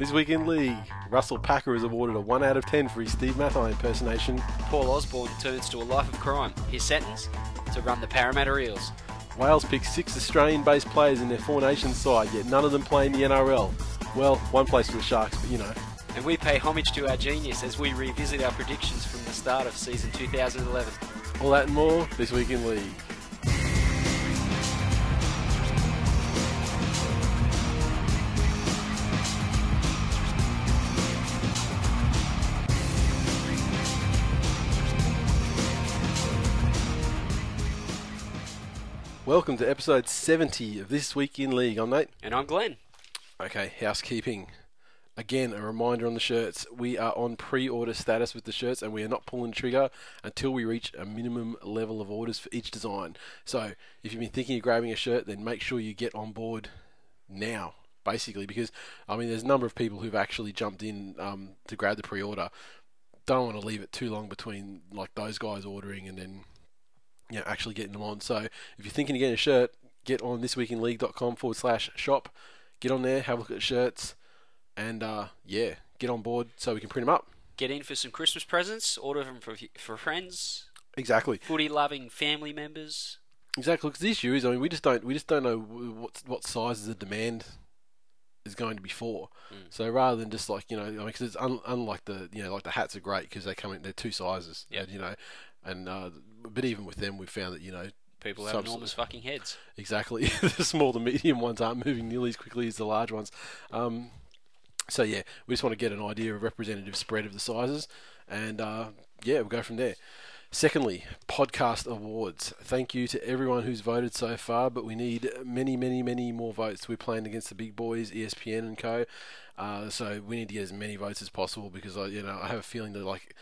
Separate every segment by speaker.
Speaker 1: This week in league, Russell Packer is awarded a 1 out of 10 for his Steve Matai impersonation.
Speaker 2: Paul Osborne turns to a life of crime. His sentence? To run the Parramatta Eels.
Speaker 1: Wales picked six Australian based players in their Four Nations side, yet none of them play in the NRL. Well, one plays for the Sharks, but you know.
Speaker 2: And we pay homage to our genius as we revisit our predictions from the start of season 2011.
Speaker 1: All that and more this week in league. Welcome to episode 70 of This Week in League. I'm Nate.
Speaker 2: And I'm Glenn.
Speaker 1: Okay, housekeeping. Again, a reminder on the shirts. We are on pre order status with the shirts and we are not pulling the trigger until we reach a minimum level of orders for each design. So, if you've been thinking of grabbing a shirt, then make sure you get on board now, basically, because I mean, there's a number of people who've actually jumped in um, to grab the pre order. Don't want to leave it too long between like those guys ordering and then you know, actually getting them on. So, if you're thinking of getting a shirt, get on thisweekinleague.com forward slash shop. Get on there, have a look at the shirts and uh, yeah, get on board so we can print them up.
Speaker 2: Get in for some Christmas presents, order them for, for friends,
Speaker 1: Exactly,
Speaker 2: footy loving family members.
Speaker 1: exactly. Because the issue is, I mean, we just don't we just don't know what what sizes the demand is going to be for. So rather than just like you know, I mean, because it's un, unlike the you know like the hats are great because they come in they're two sizes. Yeah. you know, and uh, but even with them, we found that you know
Speaker 2: People have enormous fucking heads.
Speaker 1: Exactly. the small to medium ones aren't moving nearly as quickly as the large ones. Um, so yeah, we just want to get an idea of representative spread of the sizes, and uh, yeah, we'll go from there. Secondly, podcast awards. Thank you to everyone who's voted so far, but we need many, many, many more votes. We're playing against the big boys, ESPN and co. Uh, so we need to get as many votes as possible because I, you know, I have a feeling that like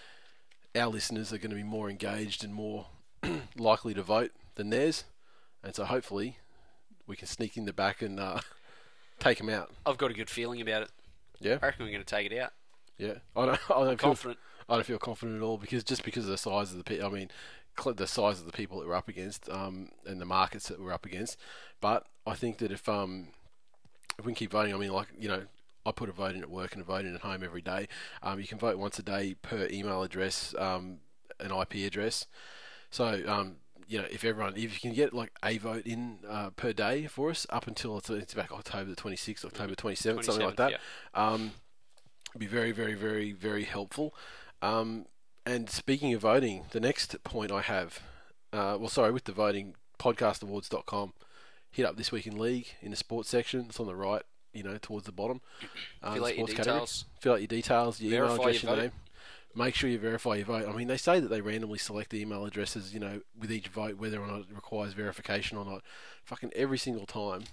Speaker 1: our listeners are going to be more engaged and more likely to vote than theirs, and so hopefully we can sneak in the back and uh, take them out.
Speaker 2: I've got a good feeling about it.
Speaker 1: Yeah,
Speaker 2: I reckon we're going to take it out.
Speaker 1: yeah. I don't, I don't feel
Speaker 2: Confident.
Speaker 1: I don't feel confident at all because just because of the size of the people. I mean, cl- the size of the people that we're up against, um, and the markets that we're up against. But I think that if um, if we can keep voting, I mean, like you know, I put a vote in at work and a vote in at home every day. Um, you can vote once a day per email address, um, an IP address. So um, you know, if everyone, if you can get like a vote in uh, per day for us up until it's, it's back October the 26th, October 27th, something like that.
Speaker 2: yeah.
Speaker 1: Um, be very, very, very, very helpful. Um, and speaking of voting, the next point I have, uh, well, sorry, with the voting, podcastawards.com. Hit up this week in league in the sports section. It's on the right, you know, towards the bottom. Uh,
Speaker 2: Fill out your
Speaker 1: sports category.
Speaker 2: details.
Speaker 1: Fill out your details, your email
Speaker 2: Verify
Speaker 1: address,
Speaker 2: your
Speaker 1: your name. Make sure you verify your vote. I mean, they say that they randomly select the email addresses, you know, with each vote, whether or not it requires verification or not. Fucking every single time,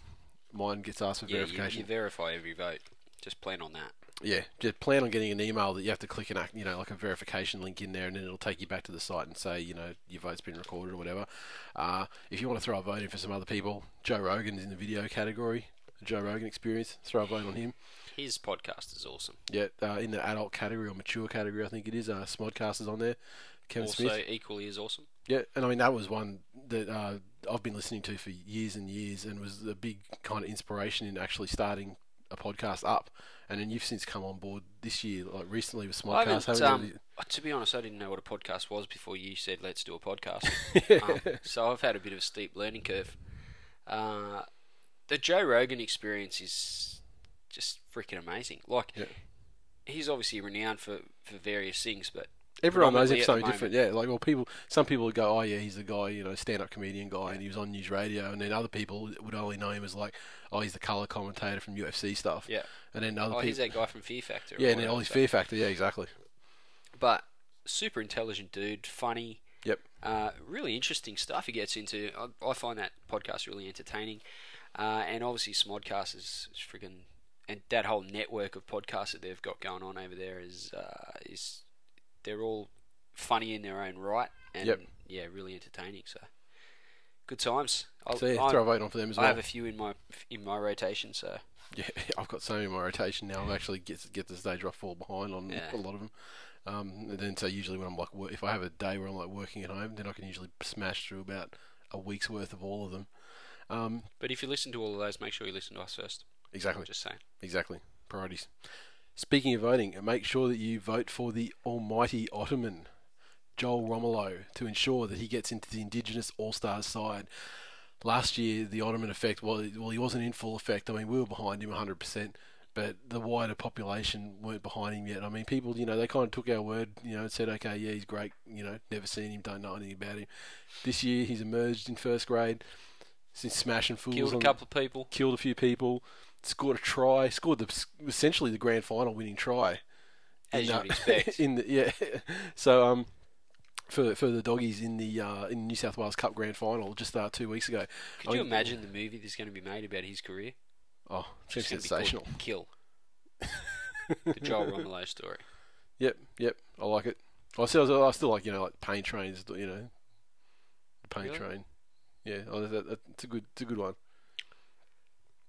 Speaker 1: mine gets asked for
Speaker 2: Yeah, you,
Speaker 1: verification.
Speaker 2: you verify every vote. Just plan on that.
Speaker 1: Yeah, just plan on getting an email that you have to click an, act- you know, like a verification link in there, and then it'll take you back to the site and say, you know, your vote's been recorded or whatever. Uh, if you want to throw a vote in for some other people, Joe Rogan's in the video category. Joe Rogan Experience. Throw a vote on him.
Speaker 2: His podcast is awesome.
Speaker 1: Yeah, uh, in the adult category or mature category, I think it is. Uh, Smodcast is on there. Kevin
Speaker 2: also,
Speaker 1: Smith.
Speaker 2: equally as awesome.
Speaker 1: Yeah, and I mean that was one that uh, I've been listening to for years and years, and was a big kind of inspiration in actually starting a podcast up. And then you've since come on board this year, like recently with Smodcast.
Speaker 2: um,
Speaker 1: you?
Speaker 2: to be honest, I didn't know what a podcast was before you said let's do a podcast. um, so I've had a bit of a steep learning curve. Uh, the Joe Rogan experience is just freaking amazing. Like,
Speaker 1: Yeah.
Speaker 2: he's obviously renowned for, for various things, but
Speaker 1: Everyone knows him something different. Yeah, like well, people. Some people would go, "Oh yeah, he's the guy, you know, stand-up comedian guy, and he was on news radio." And then other people would only know him as like, "Oh, he's the color commentator from UFC stuff."
Speaker 2: Yeah.
Speaker 1: And then other
Speaker 2: oh, he's that guy from Fear Factor.
Speaker 1: Yeah, and then all
Speaker 2: but-
Speaker 1: Fear Factor. Yeah, exactly.
Speaker 2: But super intelligent dude, funny.
Speaker 1: Yep.
Speaker 2: Uh, really interesting stuff he gets into. I, I find that podcast really entertaining. Uh, and obviously, Smodcast is, is freaking, and that whole network of podcasts that they've got going on over there is uh, is they're all funny in their own right, and
Speaker 1: Yep.
Speaker 2: yeah, really entertaining. So good times. I'll,
Speaker 1: So yeah,
Speaker 2: I'm-
Speaker 1: throw a vote on for them as
Speaker 2: I
Speaker 1: well.
Speaker 2: have a few in my in my rotation, so
Speaker 1: Yeah, I've got so many in my rotation now. I actually get get to the stage where I fall behind on
Speaker 2: Yeah.
Speaker 1: a lot of them. Um, and then so usually when I'm like, if I have a day where I'm like working at home, then I can usually smash through about a week's worth of all of them. Um,
Speaker 2: But if you listen to all of those, make sure you listen to us first.
Speaker 1: exactly,
Speaker 2: Just saying.
Speaker 1: exactly. Priorities. Speaking of voting, make sure that you vote for the almighty Ottoman, Joel Romelo, to ensure that he gets into the Indigenous All Stars side. Last year, the Ottoman effect, well, well, he wasn't in full effect. I mean, we were behind him 100%, but the wider population weren't behind him yet. I mean, people, you know, they kind of took our word, you know, and said, okay, yeah, he's great, you know, never seen him, don't know anything about him. This year, he's emerged in first grade, smashing fools
Speaker 2: Killed a couple of people.
Speaker 1: killed a few people, scored a try, scored the essentially the grand final winning try.
Speaker 2: As
Speaker 1: in,
Speaker 2: you would expect.
Speaker 1: in the yeah, so um, for for the doggies in the uh, in New South Wales Cup grand final just uh, two weeks ago.
Speaker 2: Could
Speaker 1: I
Speaker 2: you
Speaker 1: mean-
Speaker 2: imagine the movie that's going to be made about his career?
Speaker 1: Oh,
Speaker 2: It's
Speaker 1: seems
Speaker 2: gonna be called
Speaker 1: sensational.
Speaker 2: Kill. the Joel Romelo story.
Speaker 1: Yep, yep, I like it. I still I still like you know like pain trains, you know, pain
Speaker 2: Really?
Speaker 1: train. Yeah, oh, that, a good it's a good one.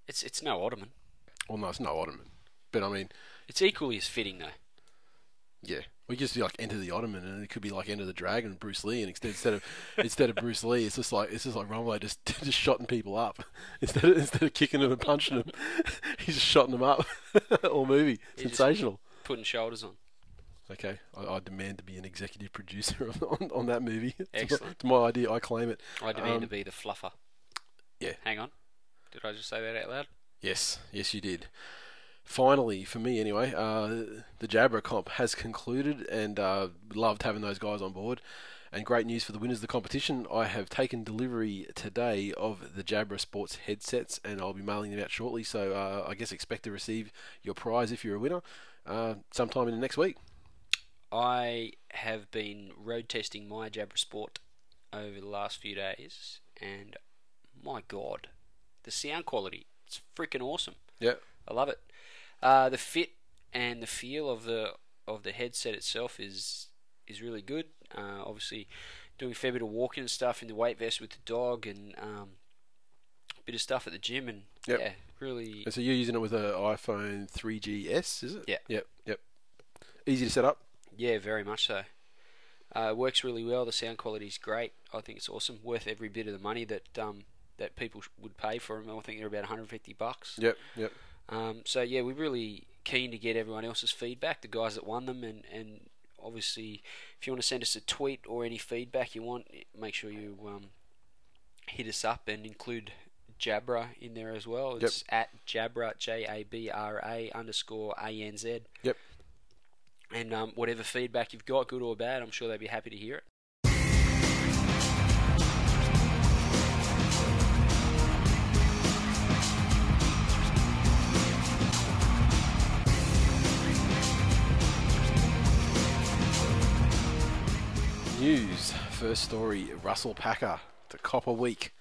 Speaker 2: It's it's no Ottoman.
Speaker 1: Well, no, it's no Ottoman, but I mean,
Speaker 2: It's equally as fitting though.
Speaker 1: Yeah, we just do like Enter the Ottoman, and it could be like Enter the Dragon, Bruce Lee, and instead instead of instead of Bruce Lee, it's just like it's just like Romelo just just shotting people up instead of instead of kicking them and punching them, he's just shotting them up. All movie,
Speaker 2: just-
Speaker 1: sensational.
Speaker 2: Putting shoulders on.
Speaker 1: Okay, I, I demand to be an executive producer on, on, that movie. It's my-
Speaker 2: Excellent.
Speaker 1: It's my idea. I claim it.
Speaker 2: I demand to
Speaker 1: Um,
Speaker 2: be the fluffer.
Speaker 1: yeah.
Speaker 2: Hang on. Did I just say that out loud?
Speaker 1: Yes, yes, you did. Finally, for me anyway, uh, the Jabra comp has concluded, and uh, loved having those guys on board. And great news for the winners of the competition. I have taken delivery today of the Jabra Sports headsets, and I'll be mailing them out shortly. So uh, I guess expect to receive your prize if you're a winner uh, sometime in the next week.
Speaker 2: I have been road testing my Jabra Sport over the last few days, and my God, the sound quality, it's freaking awesome.
Speaker 1: Yeah,
Speaker 2: I love it. Uh, the fit and the feel of the of the headset itself is is really good. Uh, obviously, doing a fair bit of walking and stuff in the weight vest with the dog, and um, a bit of stuff at the gym, and
Speaker 1: Yep.
Speaker 2: yeah, really.
Speaker 1: and so you're using it with an iPhone 3GS, is it?
Speaker 2: Yeah.
Speaker 1: Yep. Yep. Easy to set up.
Speaker 2: Yeah, very much so. Uh, it works really well. The sound quality is great. I think it's awesome. Worth every bit of the money that um, that people sh- would pay for them. I think they're about 150 bucks.
Speaker 1: Yep. Yep.
Speaker 2: Um, so yeah, we're really keen to get everyone else's feedback, the guys that won them, and, and obviously, if you want to send us a tweet or any feedback you want, make sure you um, hit us up and include Jabra in there as well. It's at Jabra J A B R A underscore A N Z.
Speaker 1: Yep.
Speaker 2: And um, whatever feedback you've got, good or bad, I'm sure they'd be happy to hear it.
Speaker 1: News. First story Russell Packer to Copper Week.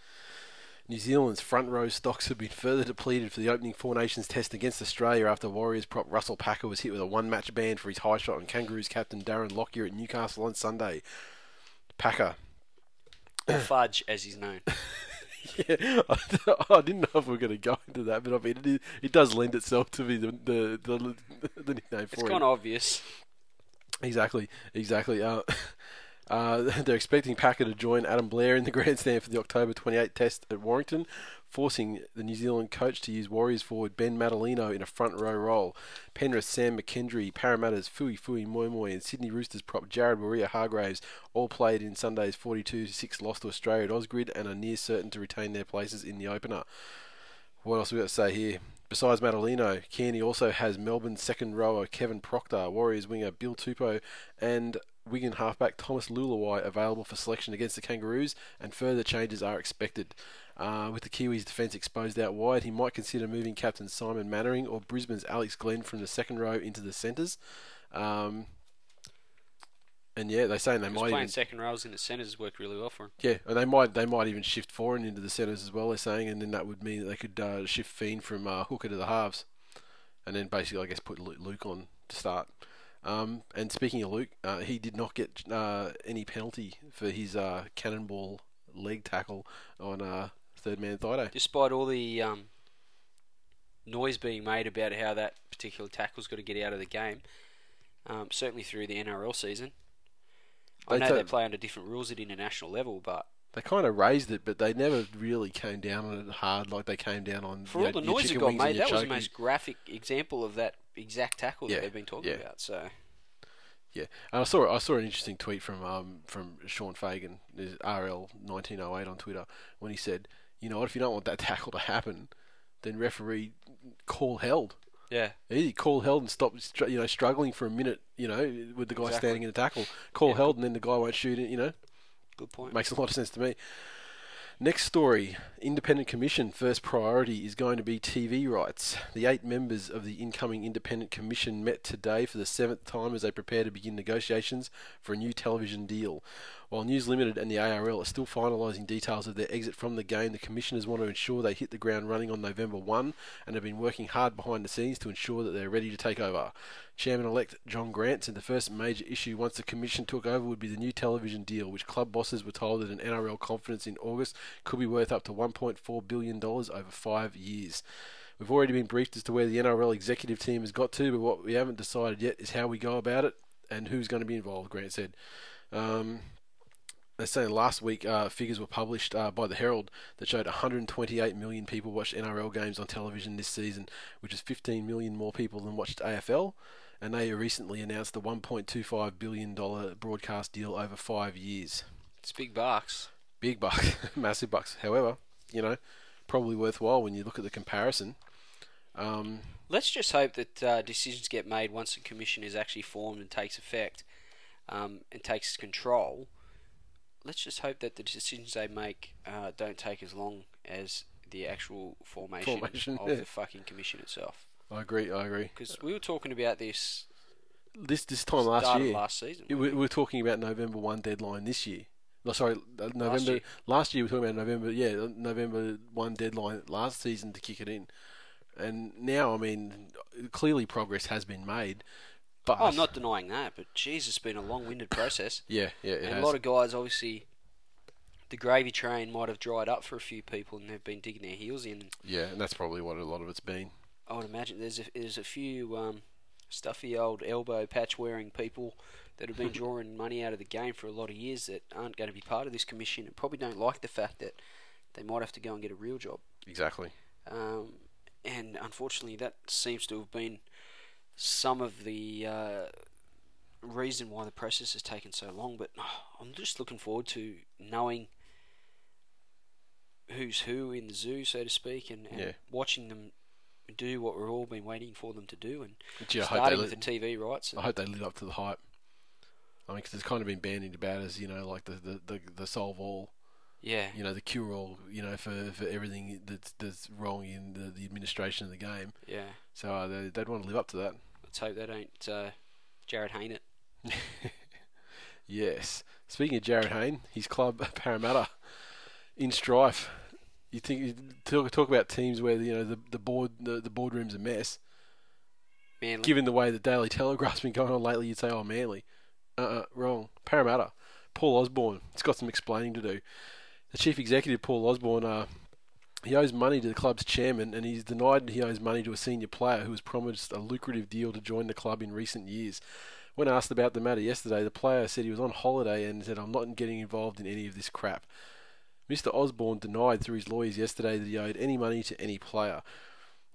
Speaker 1: New Zealand's front row stocks have been further depleted for the opening Four Nations test against Australia after Warriors prop Russell Packer was hit with a one match ban for his high shot on Kangaroos captain Darren Lockyer at Newcastle on Sunday. Packer.
Speaker 2: Or Fudge, as he's known.
Speaker 1: Yeah, I didn't know if we were going to go into that, but I mean, it, is, it does lend itself to be the, the, the, the nickname for
Speaker 2: It's
Speaker 1: him.
Speaker 2: kind of obvious.
Speaker 1: Exactly, exactly. Uh, uh, they're expecting Packer to join Adam Blair in the grandstand for the October 28 test at Warrington, forcing the New Zealand coach to use Warriors forward Ben Matulino in a front row role. Penrith Sam McKendry, Parramatta's Fui Fui Moi Moi, and Sydney Roosters prop Jared Waerea-Hargreaves all played in Sunday's 42-6 loss to Australia at Ausgrid and are near certain to retain their places in the opener. What else we got to say here? Besides Matulino, Kearney also has Melbourne's second rower Kevin Proctor, Warriors winger Bill Tupou, and Wigan halfback Thomas Leuluai available for selection against the Kangaroos, and further changes are expected. Uh, with the Kiwis' defence exposed out wide, he might consider moving captain Simon Mannering or Brisbane's Alex Glenn from the second row into the centres. Um, and yeah, they're saying they might
Speaker 2: playing
Speaker 1: even
Speaker 2: second rows in the centres has worked really well for him.
Speaker 1: yeah, and they might they might even shift Foran into the centres as well. They're saying, and then that would mean that they could uh, shift Fien from uh, hooker to the halves, and then basically I guess put Luke on to start. Um, and speaking of Luke, uh, he did not get uh, any penalty for his uh, cannonball leg tackle on uh, third man Thaiday.
Speaker 2: Despite all the um, noise being made about how that particular tackle's got to get out of the game, um, certainly through the NRL season. I
Speaker 1: They
Speaker 2: know
Speaker 1: ta-
Speaker 2: they play under different rules at international level, but
Speaker 1: They kind of raised it, but they never really came down on it hard like they came down on
Speaker 2: for all
Speaker 1: know,
Speaker 2: the noise that
Speaker 1: chicken
Speaker 2: got made, that was the most graphic example of that exact tackle
Speaker 1: Yeah,
Speaker 2: that they've been talking
Speaker 1: yeah.
Speaker 2: about. So
Speaker 1: Yeah, and I saw I saw an interesting tweet from um from Sean Fagan, RL nineteen oh eight on Twitter, when he said, you know what, if you don't want that tackle to happen, then referee call held.
Speaker 2: yeah,
Speaker 1: Easy, call held and stop, you know, struggling for a minute, you know, with the guy
Speaker 2: Exactly.
Speaker 1: standing in the tackle. Call
Speaker 2: Yeah.
Speaker 1: held, and then the guy won't shoot it. You know,
Speaker 2: good point.
Speaker 1: makes a lot of sense to me. Next story Independent Commission first priority is going to be TV rights. The eight members of the incoming Independent Commission met today for the seventh time as they prepare to begin negotiations for a new television deal. While News Limited and the ARL are still finalising details of their exit from the game, the Commissioners want to ensure they hit the ground running on November 1 and have been working hard behind the scenes to ensure that they're ready to take over. Chairman elect John Grant said the first major issue once the Commission took over would be the new television deal, which club bosses were told at an NRL conference in August could be worth up to $1.4 billion over five years. We've already been briefed as to where the NRL executive team has got to, but what we haven't decided yet is how we go about it and who's going to be involved, Grant said. Um, they're saying last week uh, figures were published uh, by the Herald that showed 128 million people watched NRL games on television this season, which is 15 million more people than watched AFL. And they recently announced a 1.25 billion dollar broadcast deal over five years.
Speaker 2: It's big bucks.
Speaker 1: Big bucks, massive bucks. However, you know, probably worthwhile when you look at the comparison. Um,
Speaker 2: Let's just hope that uh, decisions get made once the commission is actually formed and takes effect um, and takes control. Let's just hope that the decisions they make uh, don't take as long as the actual formation,
Speaker 1: Formation,
Speaker 2: of
Speaker 1: yeah.
Speaker 2: the fucking commission itself.
Speaker 1: I agree. I agree.
Speaker 2: Because we were talking about this
Speaker 1: This this time last
Speaker 2: start of
Speaker 1: year,
Speaker 2: last season.
Speaker 1: we, we were talking about November one deadline this year. No, sorry, uh, November
Speaker 2: year.
Speaker 1: last year. we were talking about November. Yeah, uh, November one deadline last season to kick it in, and now I mean, clearly progress has been made. But
Speaker 2: Oh, I'm not denying that, but geez, it's been a long-winded process.
Speaker 1: Yeah, yeah, it
Speaker 2: and
Speaker 1: has.
Speaker 2: a lot of guys, obviously, the gravy train might have dried up for a few people, and they've been digging their heels in.
Speaker 1: yeah, and that's probably what a lot of it's been.
Speaker 2: I would imagine there's a, there's a few um, stuffy old elbow patch wearing people that have been drawing money out of the game for a lot of years that aren't going to be part of this commission and probably don't like the fact that they might have to go and get a real job.
Speaker 1: Exactly.
Speaker 2: Um, and unfortunately, that seems to have been some of the uh, reason why the process has taken so long. But I'm just looking forward to knowing who's who in the zoo, so to speak, and, and
Speaker 1: Yeah.
Speaker 2: watching them do what we've all been waiting for them to do, and
Speaker 1: Gee, I hope they
Speaker 2: starting with
Speaker 1: li-
Speaker 2: the TV rights.
Speaker 1: I hope they live up to the hype. I mean, because it's kind of been bandied about as you know, like the the, the, the solve all,
Speaker 2: yeah,
Speaker 1: you know, the cure all, you know, for, for everything that's that's wrong in the, the administration of the game.
Speaker 2: yeah.
Speaker 1: So uh, they, they'd want to live up to that.
Speaker 2: Let's hope they don't uh, Jarryd Hayne it.
Speaker 1: Yes. Speaking of Jarryd Hayne, his club Parramatta in strife. You think you talk, talk about teams where you know the the board the, the boardroom's a mess.
Speaker 2: Manly.
Speaker 1: Given the way the Daily Telegraph's been going on lately, you'd say, "Oh, Manly." Uh, uh wrong. Parramatta. Paul Osborne. It's got some explaining to do. The chief executive, Paul Osborne, uh, he owes money to the club's chairman, and he's denied he owes money to a senior player who was promised a lucrative deal to join the club in recent years. When asked about the matter yesterday, the player said he was on holiday and said, I'm not getting involved in any of this crap. Mr. Osborne denied through his lawyers yesterday that he owed any money to any player.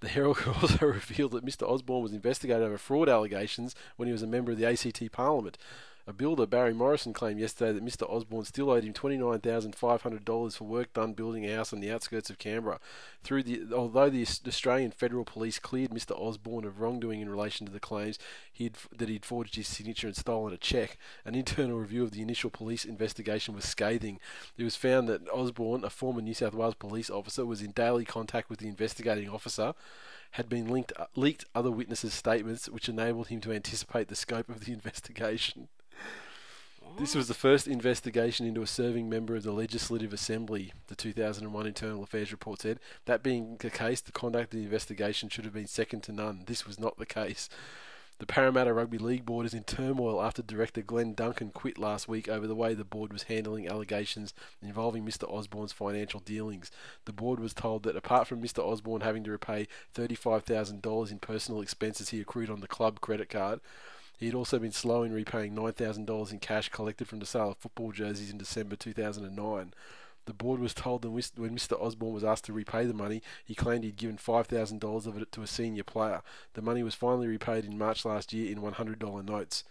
Speaker 1: The Herald also revealed that Mr. Osborne was investigated over fraud allegations when he was a member of the ACT Parliament. A builder, Barry Morrison, claimed yesterday that Mr. Osborne still owed him $29,500 for work done building a house on the outskirts of Canberra. Through the, although the Australian Federal Police cleared Mr. Osborne of wrongdoing in relation to the claims he'd, that he'd forged his signature and stolen a cheque, an internal review of the initial police investigation was scathing. It was found that Osborne, a former New South Wales police officer, was in daily contact with the investigating officer had been linked, leaked other witnesses' statements, which enabled him to anticipate the scope of the investigation. This was the first investigation into a serving member of the Legislative Assembly, the 2001 Internal Affairs report said. That being the case, the conduct of the investigation should have been second to none. This was not the case. The Parramatta Rugby League board is in turmoil after director Glenn Duncan quit last week over the way the board was handling allegations involving Mr. Osborne's financial dealings. The board was told that apart from Mr. Osborne having to repay $35,000 in personal expenses he accrued on the club credit card, he had also been slow in repaying $9,000 in cash collected from the sale of football jerseys in December 2009. The board was told that when Mr. Osborne was asked to repay the money, he claimed he'd given $5,000 of it to a senior player. The money was finally repaid in March last year in $100 notes.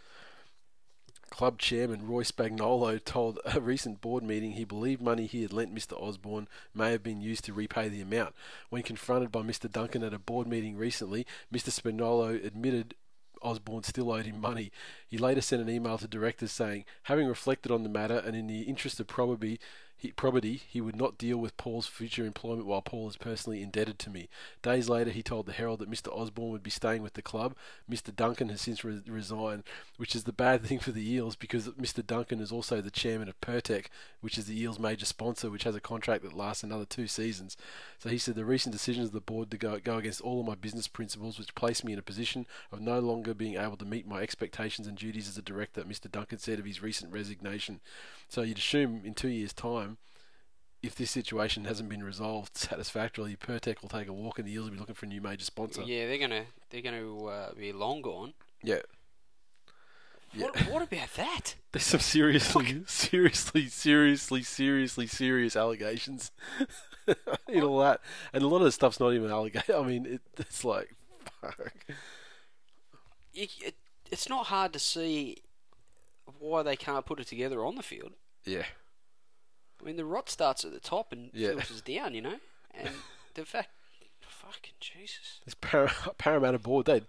Speaker 1: Club chairman Roy Spagnolo told a recent board meeting he believed money he had lent Mr. Osborne may have been used to repay the amount. When confronted by Mr. Duncan at a board meeting recently, Mr. Spagnolo admitted Osborne still owed him money. He later sent an email to directors saying, having reflected on the matter and in the interest of probity, he, probity, he would not deal with Paul's future employment while Paul is personally indebted to me. Days later, he told the Herald that Mr. Osborne would be staying with the club. Mr. Duncan has since re- resigned, which is the bad thing for the Eels because Mr. Duncan is also the chairman of Pirtek, which is the Eels' major sponsor, which has a contract that lasts another two seasons. So he said the recent decisions of the board to go, go against all of my business principles, which place me in a position of no longer being able to meet my expectations and duties as a director, Mr. Duncan said of his recent resignation. So you'd assume in two years' time, if this situation hasn't been resolved satisfactorily, Pirtek will take a walk, and the Eels will be looking for a new major sponsor.
Speaker 2: Yeah, they're gonna they're gonna uh, be long gone.
Speaker 1: Yeah.
Speaker 2: What, what about that?
Speaker 1: There's some seriously, seriously, seriously, seriously serious allegations in all that, and a lot of the stuff's not even allegation. I mean, it, it's like, fuck.
Speaker 2: You, it, it's not hard to see why they can't put it together on the field.
Speaker 1: Yeah.
Speaker 2: I mean, the rot starts at the top and
Speaker 1: Yeah.
Speaker 2: filters down, you know. And the fact, fucking Jesus.
Speaker 1: This Par- Parramatta board, they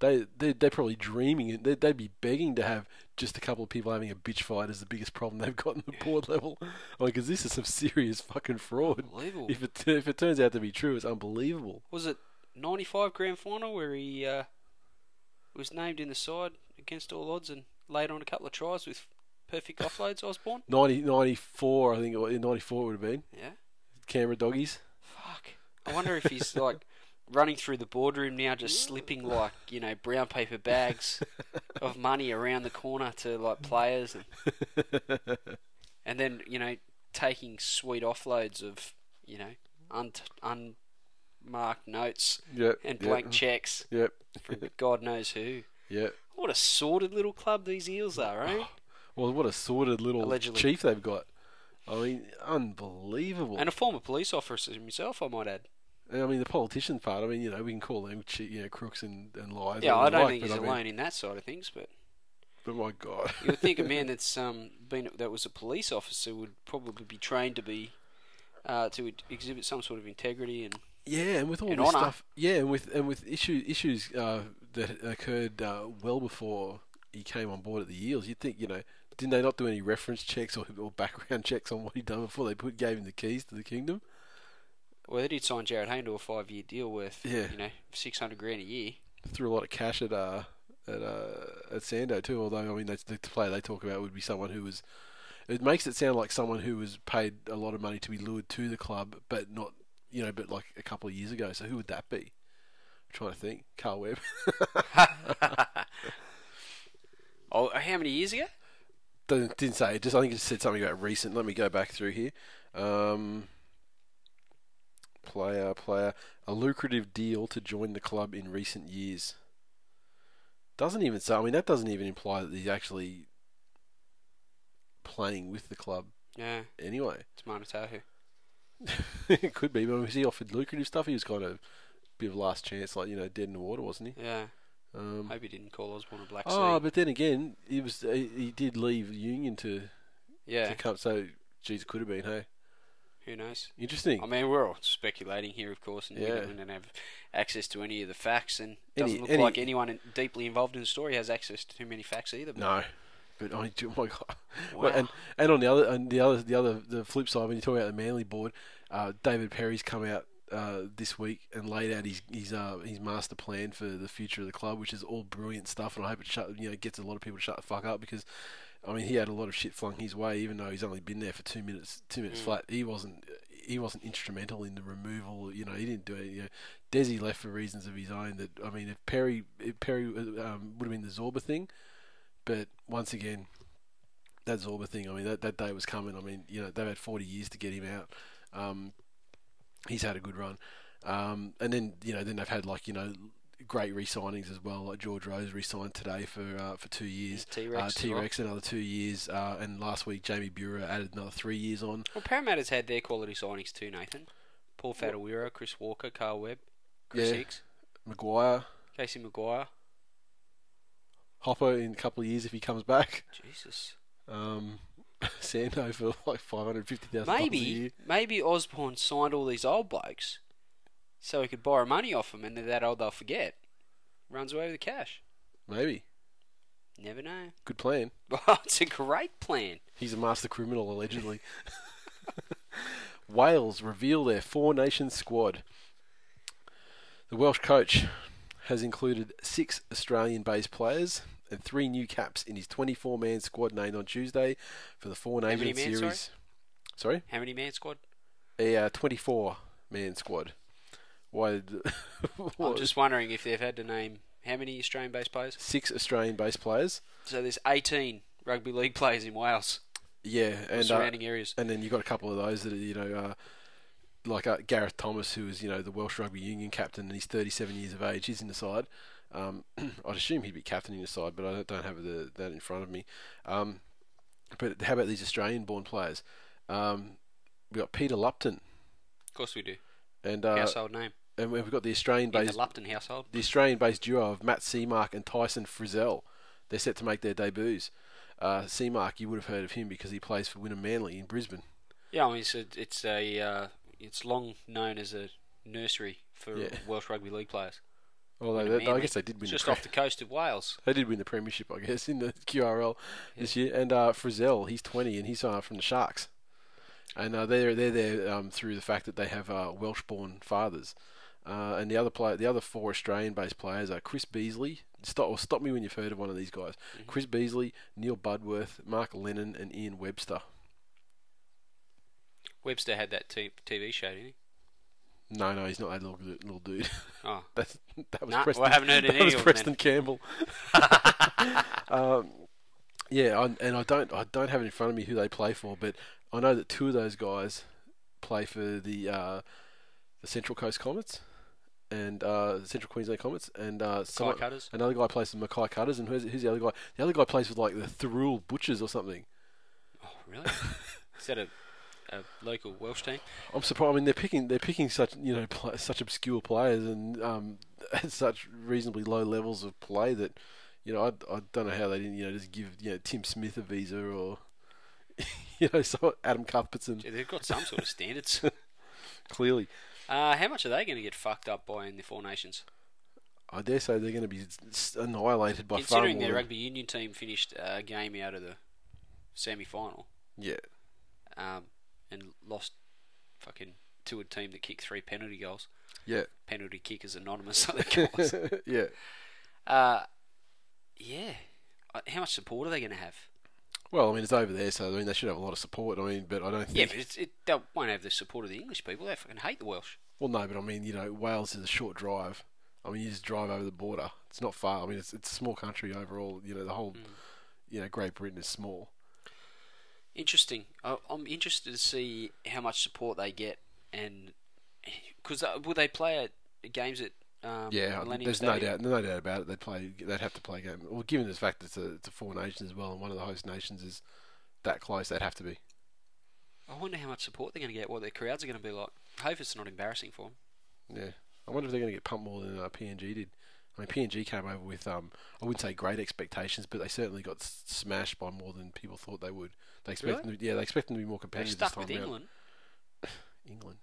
Speaker 1: they they they're probably dreaming it. They'd, they'd be begging to have just a couple of people having a bitch fight as the biggest problem they've got in the board level. Like, because this is some serious fucking fraud.
Speaker 2: Unbelievable.
Speaker 1: If it if it turns out to be true, it's unbelievable.
Speaker 2: Was it 95 grand final where he uh, was named in the side against all odds and laid on a couple of tries with perfect offloads, Osborne?
Speaker 1: 90, 94, I think it was, 94 would have been.
Speaker 2: Yeah.
Speaker 1: Canberra doggies.
Speaker 2: Fuck. I wonder if he's like running through the boardroom now, just slipping like you know brown paper bags of money around the corner to like players, and, and then you know taking sweet offloads of you know un- unmarked notes
Speaker 1: Yep.
Speaker 2: and
Speaker 1: yep,
Speaker 2: blank checks
Speaker 1: Yep.
Speaker 2: from God knows who.
Speaker 1: Yep.
Speaker 2: What a sordid little club these Eels are, eh?
Speaker 1: Well, what a sordid little
Speaker 2: Allegedly.
Speaker 1: chief they've got. I mean, unbelievable.
Speaker 2: And a former police officer himself, I might add.
Speaker 1: And I mean, the politician part. I mean, you know, we can call them, che- you know, crooks and, and liars.
Speaker 2: Yeah,
Speaker 1: all
Speaker 2: I don't
Speaker 1: like,
Speaker 2: think he's
Speaker 1: I mean-
Speaker 2: alone in that side of things, but
Speaker 1: But my God.
Speaker 2: you would think a man that's um been that was a police officer would probably be trained to be uh, to exhibit some sort of integrity and
Speaker 1: Yeah, and with all
Speaker 2: And
Speaker 1: this
Speaker 2: honour.
Speaker 1: stuff, yeah, and with and with issue, issues uh, that occurred uh, well before he came on board at the Eels, you'd think, you know, didn't they not do any reference checks or, or background checks on what he'd done before they put gave him the keys to the kingdom?
Speaker 2: well, they did sign Jarryd Hayne to a five-year deal worth
Speaker 1: Yeah.
Speaker 2: you know six hundred grand a year.
Speaker 1: Threw a lot of cash at uh at uh at Sando too. Although I mean, that's the player they talk about would be someone who was. It makes it sound like someone who was paid a lot of money to be lured to the club, but not, you know, but like a couple of years ago. So who would that be? Trying to think. Carl Webb.
Speaker 2: Oh, how many years ago?
Speaker 1: didn't, didn't say. Just I think it said something about recent. Let me go back through here. Um, player, player, a lucrative deal to join the club in recent years. Doesn't even say. I mean, that doesn't even imply that he's actually playing with the club
Speaker 2: Yeah,
Speaker 1: anyway.
Speaker 2: it's Manatahu.
Speaker 1: it could be, but was he offered lucrative stuff? He was kind of a bit of last chance, like you know, dead in the water, wasn't he?
Speaker 2: Yeah,
Speaker 1: Um,
Speaker 2: hope he didn't call Osborne a black
Speaker 1: oh,
Speaker 2: sea.
Speaker 1: but then again, he was he, he did leave Union to
Speaker 2: yeah,
Speaker 1: to come. So, geez, it could have been. Hey,
Speaker 2: who knows?
Speaker 1: interesting.
Speaker 2: I mean, we're all speculating here, of course, and we,
Speaker 1: Yeah.
Speaker 2: don't, we don't have access to any of the facts, and it doesn't look
Speaker 1: any-
Speaker 2: like anyone in- deeply involved in the story has access to too many facts either. but-
Speaker 1: No, but I oh my god.
Speaker 2: Wow.
Speaker 1: And and on the other and the other the other the flip side when you talk about the Manly board, uh, David Perry's come out uh, this week and laid out his his uh, his master plan for the future of the club, which is all brilliant stuff. And I hope it shut, you know gets a lot of people to shut the fuck up because I mean, he had a lot of shit flung his way, even though he's only been there for two minutes, two minutes flat. He wasn't, he wasn't instrumental in the removal. You know, he didn't do it. You know, Desi left for reasons of his own. That I mean, if Perry, if Perry um, would have been the Zorba thing, but once again, that Zorba thing. I mean, that, that day was coming. I mean, you know, they've had 40 years to get him out. Um, he's had a good run. Um, and then you know, then they've had like you know great re-signings as well. Like George Rose re-signed today for uh, for two years.
Speaker 2: T-Rex
Speaker 1: uh, T-Rex another two years, uh, and last week Jamie Buhrer added another three years on.
Speaker 2: Well, Parramatta's had their quality signings too, Nathan. Paul Whatuira, Chris Walker, Carl Webb, Chris
Speaker 1: Yeah.
Speaker 2: Hicks,
Speaker 1: McGuire,
Speaker 2: Casey McGuire.
Speaker 1: Hopper in a couple of years if he comes back.
Speaker 2: Jesus.
Speaker 1: Um, Sando for like five hundred fifty thousand a
Speaker 2: Maybe,
Speaker 1: year.
Speaker 2: maybe Osborne signed all these old blokes so he could borrow money off them, and they're that old they'll forget. Runs away with the cash.
Speaker 1: Maybe
Speaker 2: Never know.
Speaker 1: good plan.
Speaker 2: Well, it's a great plan.
Speaker 1: He's a master criminal allegedly. Wales reveal their Four Nations squad. The Welsh coach has included six Australian-based players and three new caps in his 24-man squad named on Tuesday for the Four Nations series. Sorry,
Speaker 2: How many man squad?
Speaker 1: a uh, 24-man squad. Why?
Speaker 2: I'm just wondering if they've had to name how many Australian-based players.
Speaker 1: six Australian-based players.
Speaker 2: So there's 18 rugby league players in Wales,
Speaker 1: Yeah, and uh,
Speaker 2: surrounding areas.
Speaker 1: and then you've got a couple of those that are you know uh, like uh, Gareth Thomas, who is you know the Welsh Rugby Union captain, and he's 37 years of age. He's in the side. Um, I'd assume he'd be captain in the side, but I don't, have the, that in front of me. Um, but how about these Australian-born players? Um, we got Peter Lupton,
Speaker 2: Of course we do.
Speaker 1: and uh,
Speaker 2: household name
Speaker 1: and we've got the Australian-based
Speaker 2: Lupton household.
Speaker 1: the Australian-based duo of Matt Seamark and Tyson Frizzell. They're set to make their debuts. Uh, Seamark, you would have heard of him because he plays for Wynnum Manly in Brisbane.
Speaker 2: Yeah, I mean it's a, it's a uh, it's long known as a nursery for
Speaker 1: Yeah.
Speaker 2: Welsh rugby league players.
Speaker 1: Although they, I guess they did win
Speaker 2: It's
Speaker 1: the
Speaker 2: just
Speaker 1: pre-
Speaker 2: off the coast of Wales.
Speaker 1: They did win the premiership, I guess, in the QRL this year. And uh, Frizzell, he's 20, and he's uh, from the Sharks. And uh, they're they're there um, through the fact that they have uh, Welsh-born fathers. Uh, and the other play, the other four Australian-based players are Chris Beasley. Stop, or stop me when you've heard of one of these guys. Chris Beasley, Neil Budworth, Mark Lennon, and Ian Webster.
Speaker 2: Webster had that t- TV show, didn't he?
Speaker 1: No, no, he's not that little little dude.
Speaker 2: Oh,
Speaker 1: That's that was
Speaker 2: Nah, well, I haven't heard
Speaker 1: that was
Speaker 2: of
Speaker 1: Preston Campbell. um, yeah, I, and I don't I don't have it in front of me who they play for, but I know that two of those guys play for the uh, the Central Coast Comets and uh, Central Queensland Comets, and uh, someone-
Speaker 2: Cutters?
Speaker 1: another guy plays for Mackay Cutters, and who's, who's the other guy? The other guy plays with like the Thirroul Butchers or something.
Speaker 2: oh really? Is that a, a local Welsh team?
Speaker 1: I'm surprised. I mean, they're picking they're picking such you know pl- such obscure players and um, at such reasonably low levels of play that you know I, I don't know how they didn't you know just give you know Tim Smith a visa or you know so Adam Cuthbertson
Speaker 2: Gee, they've got some sort of standards.
Speaker 1: clearly.
Speaker 2: Uh, how much are they going to get fucked up by in the Four Nations?
Speaker 1: I dare say they're going to be annihilated by far
Speaker 2: Considering their rugby union team finished a game out of the semi-final
Speaker 1: yeah,
Speaker 2: um, and lost fucking to a team that kicked three penalty goals.
Speaker 1: yeah,
Speaker 2: Penalty kickers anonymous, I think it was.
Speaker 1: yeah.
Speaker 2: Uh, yeah. Uh, How much support are they going to have?
Speaker 1: Well, I mean it's over there, so I mean they should have a lot of support. I mean, but I don't think.
Speaker 2: Yeah, but it's, it they won't have the support of the English people. They fucking hate the Welsh.
Speaker 1: Well, no, but I mean you know Wales is a short drive. I mean you just drive over the border. It's not far. I mean it's it's a small country overall. You know the whole. You know Great Britain is small.
Speaker 2: Interesting. I'm interested to see how much support they get, and because uh, will they play at games at um,
Speaker 1: Yeah,
Speaker 2: Millennium
Speaker 1: there's no doubt, no doubt about it. They'd play, they'd have to play a game. Well, given the fact that it's a, it's a four nations as well, and one of the host nations is that close, they'd have to be.
Speaker 2: I wonder how much support they're going to get. What their crowds are going to be like. I hope it's not embarrassing for them.
Speaker 1: Yeah, I wonder if they're going to get pumped more than uh, PNG did. I mean, PNG came over with um, I wouldn't say great expectations, but they certainly got smashed by more than people thought they would. They expect
Speaker 2: Really?
Speaker 1: them, to, yeah, they expect them to be more competitive this
Speaker 2: with
Speaker 1: time
Speaker 2: England.
Speaker 1: around. England,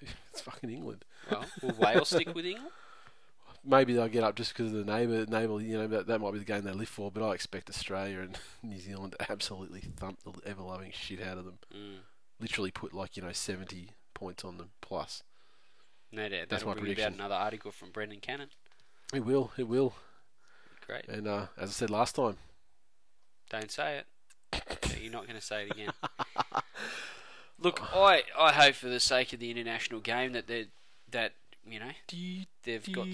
Speaker 1: it's fucking England.
Speaker 2: Well, will Wales stick with England?
Speaker 1: Maybe they'll get up just because of the neighbour, neighbour. You know, that, that might be the game they live for. But I expect Australia and New Zealand to absolutely thump the ever loving shit out of them.
Speaker 2: Mm.
Speaker 1: Literally put like you know seventy points on them plus.
Speaker 2: No doubt.
Speaker 1: That's
Speaker 2: That'll
Speaker 1: my prediction.
Speaker 2: about another article from Brendan Cannon.
Speaker 1: It will, it will.
Speaker 2: Great.
Speaker 1: And uh, as I said last time,
Speaker 2: Don't say it. You're not going to say it again. Look, I, I hope for the sake of the international game that they that you know they've got.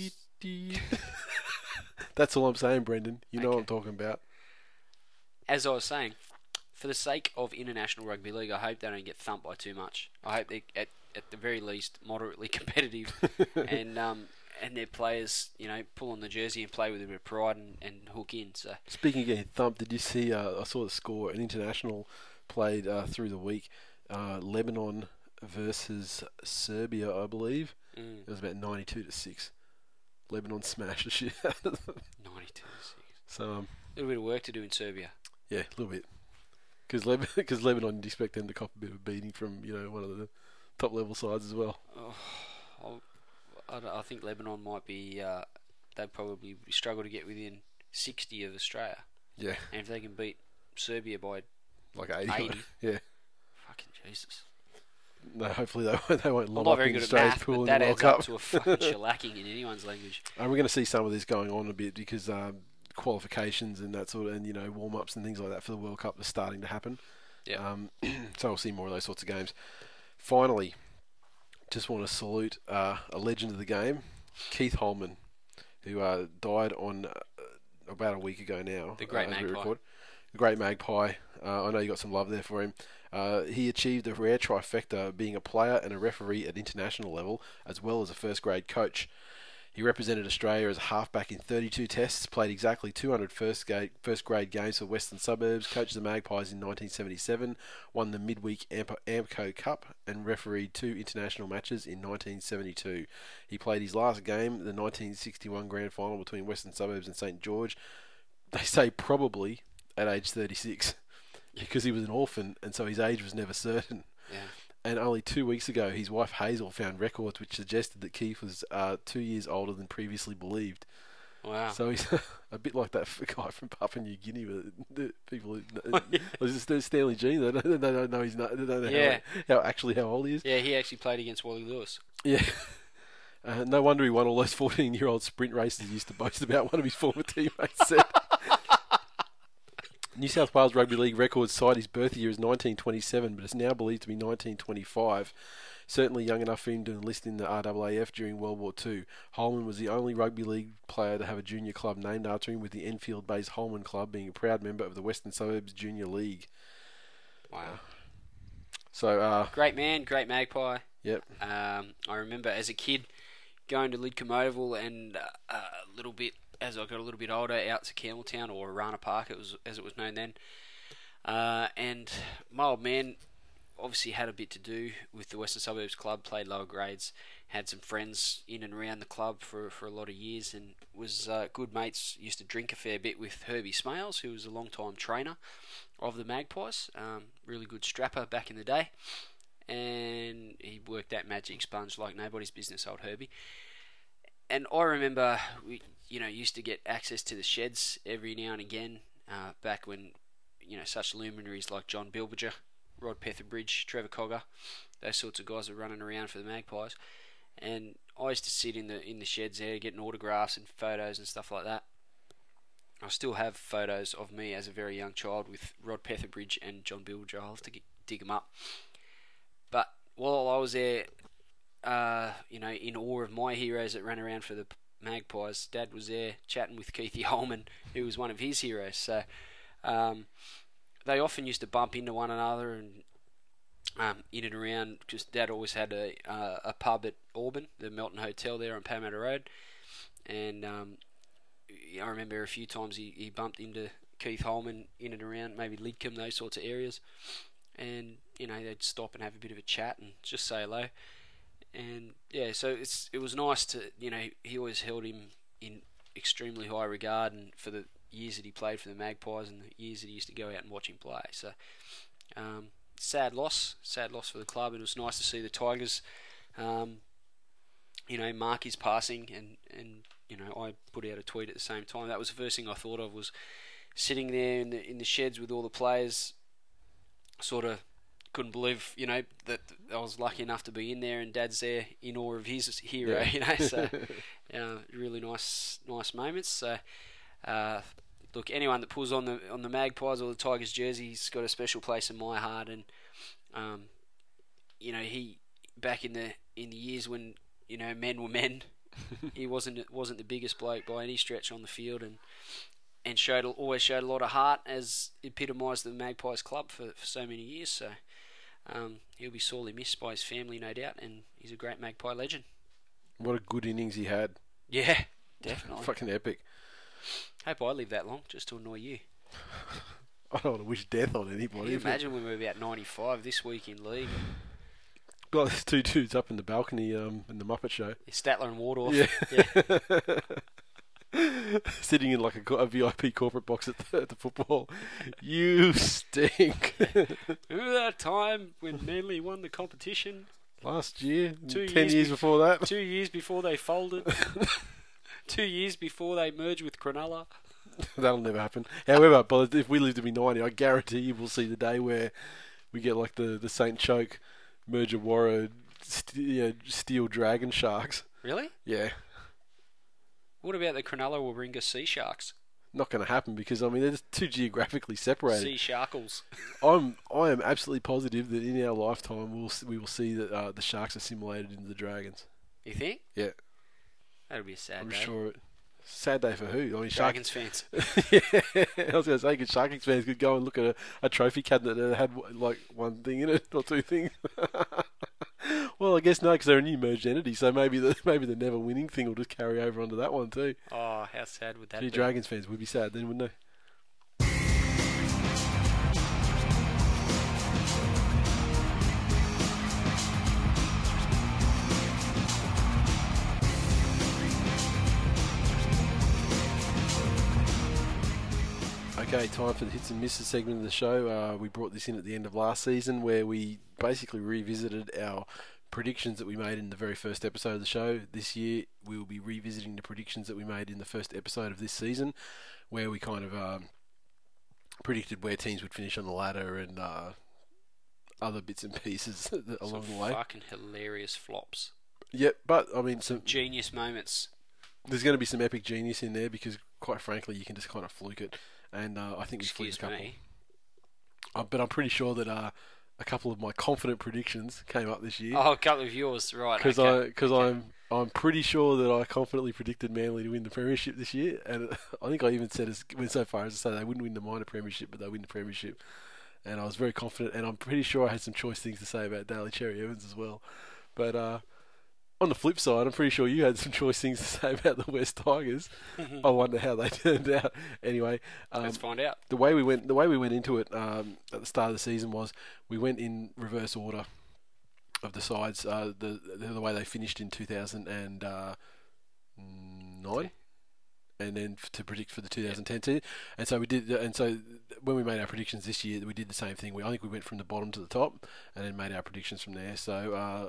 Speaker 1: That's all I'm saying, Brendan. You know what I'm talking about.
Speaker 2: As I was saying, for the sake of international rugby league, I hope they don't get thumped by too much. I hope they at at the very least moderately competitive, and um and their players you know pull on the jersey and play with a bit of pride and, and hook in. So
Speaker 1: Speaking of getting thumped, did you see? Uh, I saw the score. An international played uh, through the week. Uh, Lebanon versus Serbia, I believe.
Speaker 2: mm,
Speaker 1: It was about ninety-two to six. Lebanon smashed the shit out of them.
Speaker 2: ninety-two to six.
Speaker 1: So um,
Speaker 2: A little bit of work to do in Serbia.
Speaker 1: yeah, a little bit. Because Leb- cause Lebanon, you'd expect them to cop a bit of beating from you know one of the top level sides as well.
Speaker 2: I'll, I, I think Lebanon might be. Uh, they'd probably struggle to get within sixty of Australia,
Speaker 1: Yeah,
Speaker 2: and if they can beat Serbia by
Speaker 1: like eighty.
Speaker 2: 80.
Speaker 1: Yeah.
Speaker 2: fucking Jesus.
Speaker 1: No, hopefully they won't, they won't lob up
Speaker 2: very
Speaker 1: in Australia's
Speaker 2: math,
Speaker 1: pool
Speaker 2: but
Speaker 1: in
Speaker 2: that
Speaker 1: the World
Speaker 2: adds
Speaker 1: Cup.
Speaker 2: up to a fucking shellacking in anyone's language.
Speaker 1: And we're going to see some of this going on a bit because um, qualifications and that sort of, and you know, warm ups and things like that for the World Cup are starting to happen.
Speaker 2: Yeah.
Speaker 1: Um, so we'll see more of those sorts of games. Finally, just want to salute uh, a legend of the game, Keith Holman, who uh, died on uh, about a week ago now.
Speaker 2: The great
Speaker 1: uh,
Speaker 2: magpie.
Speaker 1: record. The great magpie. Uh, I know you got some love there for him. Uh, he achieved a rare trifecta being a player and a referee at international level, as well as a first grade coach. He represented Australia as a halfback in 32 tests, played exactly 200 first, ga- first grade games for Western Suburbs, coached the Magpies in 1977, won the midweek Amp- Amco Cup, and refereed two international matches in 1972. He played his last game, the 1961 grand final between Western Suburbs and St George. They say probably at age 36 because he was an orphan and so his age was never certain.
Speaker 2: Yeah.
Speaker 1: And only two weeks ago, his wife Hazel found records which suggested that Keith was uh, two years older than previously believed.
Speaker 2: Wow.
Speaker 1: So he's a bit like that guy from Papua New Guinea. With the people, who, was this Stanley Gene? They don't, they don't know he's not. They don't know
Speaker 2: Yeah.
Speaker 1: how, how actually how old he is.
Speaker 2: yeah, he actually played against Wally Lewis.
Speaker 1: Yeah. Uh, no wonder he won all those 14 year old sprint races he used to boast about, one of his former teammates said. New South Wales Rugby League records cite his birth year as 1927, but it's now believed to be 1925. Certainly young enough for him to enlist in the RAAF during World War II. Holman was the only rugby league player to have a junior club named after him, with the Enfield based Holman Club being a proud member of the Western Suburbs Junior League.
Speaker 2: Wow.
Speaker 1: So, uh,
Speaker 2: Great man, great magpie.
Speaker 1: yep.
Speaker 2: Um, I remember as a kid going to Lidcombe Oval and uh, a little bit as I got a little bit older out to Campbelltown Orana Park, it was as it was known then. Uh, and my old man obviously had a bit to do with the Western Suburbs Club, played lower grades, had some friends in and around the club for, for a lot of years, and was uh, good mates. Used to drink a fair bit with Herbie Smales, who was a long time trainer of the Magpies. Um, really good strapper back in the day and he worked that magic sponge like nobody's business, old Herbie. And I remember we, you know, used to get access to the sheds every now and again. Uh, back when, you know, such luminaries like John Bilberger, Rod Petherbridge, Trevor Cogger, those sorts of guys were running around for the Magpies. And I used to sit in the in the sheds there, getting autographs and photos and stuff like that. I still have photos of me as a very young child with Rod Petherbridge and John Bilberger. I'll have to get, dig them up. But while I was there, uh, you know, in awe of my heroes that ran around for the Magpies, Dad was there chatting with Keithy Holman, who was one of his heroes. So um, they often used to bump into one another and um, in and around because Dad always had a uh, a pub at Auburn, the Melton Hotel there on Parramatta Road, and um, I remember a few times he, he bumped into Keith Holman in and around maybe Lidcombe, those sorts of areas and you know they'd stop and have a bit of a chat and just say hello. And yeah, so it's it was nice to you know he always held him in extremely high regard, and for the years that he played for the Magpies and the years that he used to go out and watch him play. So um, sad loss, sad loss for the club. And it was nice to see the Tigers, um, you know, mark his passing, and and you know I put out a tweet at the same time. That was the first thing I thought of was sitting there in the in the sheds with all the players sort of couldn't believe, you know, that I was lucky enough to be in there, and Dad's there in awe of his hero,
Speaker 1: Yeah.
Speaker 2: you know. So, uh, really nice, nice moments. So, uh, look, anyone that pulls on the on the Magpies or the Tigers jersey's got a special place in my heart, and um, you know he back in the in the years when you know men were men, he wasn't wasn't the biggest bloke by any stretch on the field, and and showed always showed a lot of heart as epitomised the Magpies club for, for so many years. So um, he'll be sorely missed by his family, no doubt, and he's a great Magpie legend.
Speaker 1: What a good innings he had.
Speaker 2: Yeah, definitely.
Speaker 1: Fucking epic.
Speaker 2: Hope I live that long just to annoy you.
Speaker 1: I don't want to wish death on
Speaker 2: Can
Speaker 1: anybody.
Speaker 2: you
Speaker 1: if it-
Speaker 2: imagine when we're about 95 this week in league?
Speaker 1: Got these two dudes up in the balcony um, in the Muppet Show.
Speaker 2: Statler and Waldorf.
Speaker 1: Yeah. Sitting in like a, a VIP corporate box at the, at the football. You stink.
Speaker 2: Remember that time when Manly won the competition?
Speaker 1: Last year,
Speaker 2: Two
Speaker 1: ten
Speaker 2: years
Speaker 1: years,
Speaker 2: bef-
Speaker 1: before that.
Speaker 2: Two years before they folded. Two years before they merged with Cronulla.
Speaker 1: That'll never happen. However, but if we live to be 90, I guarantee you we'll see the day where we get like the, the Saint Choke merger Warra st- know, steel dragon sharks.
Speaker 2: Really?
Speaker 1: Yeah,
Speaker 2: What about the Cronulla Warringah Sea Sharks?
Speaker 1: not going to happen because I mean they're just too geographically separated.
Speaker 2: Sea Sharkles.
Speaker 1: I'm I am absolutely positive that in our lifetime we'll we will see that uh, the sharks assimilated into the dragons.
Speaker 2: You think?
Speaker 1: Yeah,
Speaker 2: That'll be a sad
Speaker 1: I'm
Speaker 2: day.
Speaker 1: sure. It, sad day for who? I mean, shark.
Speaker 2: Fans.
Speaker 1: yeah, I was going to say, good Sharkies fans could go and look at a, a trophy cabinet that had like one thing in it or two things. well, I guess no, because they're a new merged entity, so maybe the maybe the never winning thing will just carry over onto that one too.
Speaker 2: Oh, how sad would that
Speaker 1: Gee,
Speaker 2: be?
Speaker 1: Dragons fans would be sad then, wouldn't they? Okay, time for the hits and misses segment of the show. Uh, we brought this in at the end of last season where we basically revisited our predictions that we made in the very first episode of the show. This year we will be revisiting the predictions that we made in the first episode of this season where we kind of um, predicted where teams would finish on the ladder and uh, other bits and pieces along
Speaker 2: Some
Speaker 1: the way.
Speaker 2: fucking hilarious flops.
Speaker 1: Yep, but I mean, some,
Speaker 2: Genius moments.
Speaker 1: there's going to be some epic genius in there because, quite frankly, you can just kind of fluke it. And uh, I think we fluked a couple.
Speaker 2: me.
Speaker 1: Uh, but I'm pretty sure that uh, a couple of my confident predictions came up this year
Speaker 2: Oh, a couple of yours, right?
Speaker 1: because
Speaker 2: okay.
Speaker 1: I because I'm I'm pretty sure that I confidently predicted Manly to win the premiership this year, and I think I even said as went so far as to say they wouldn't win the minor premiership, but they win the premiership. And I was very confident, and I'm pretty sure I had some choice things to say about Daly Cherry Evans as well. But uh, on the flip side, I'm pretty sure you had some choice things to say about the West Tigers. I wonder how they turned out. Anyway, um,
Speaker 2: Let's find out.
Speaker 1: the way we went the way we went into it um, at the start of the season was we went in reverse order of the sides uh, the, the way they finished in 2009 and then to predict for the 2010 season. And so we did and so when we made our predictions this year we did the same thing. We I think we went from the bottom to the top and then made our predictions from there. So uh,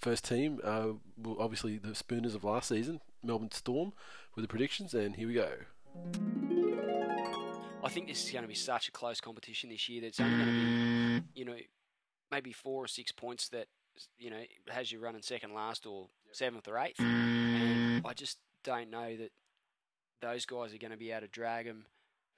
Speaker 1: the first team uh, were obviously the Spooners of last season Melbourne Storm with the predictions and here we go
Speaker 2: I think this is going to be such a close competition this year that it's only going to be, you know, maybe four or six points that, you know, has you running second last or seventh or eighth. And I just don't know that those guys are going to be able to drag them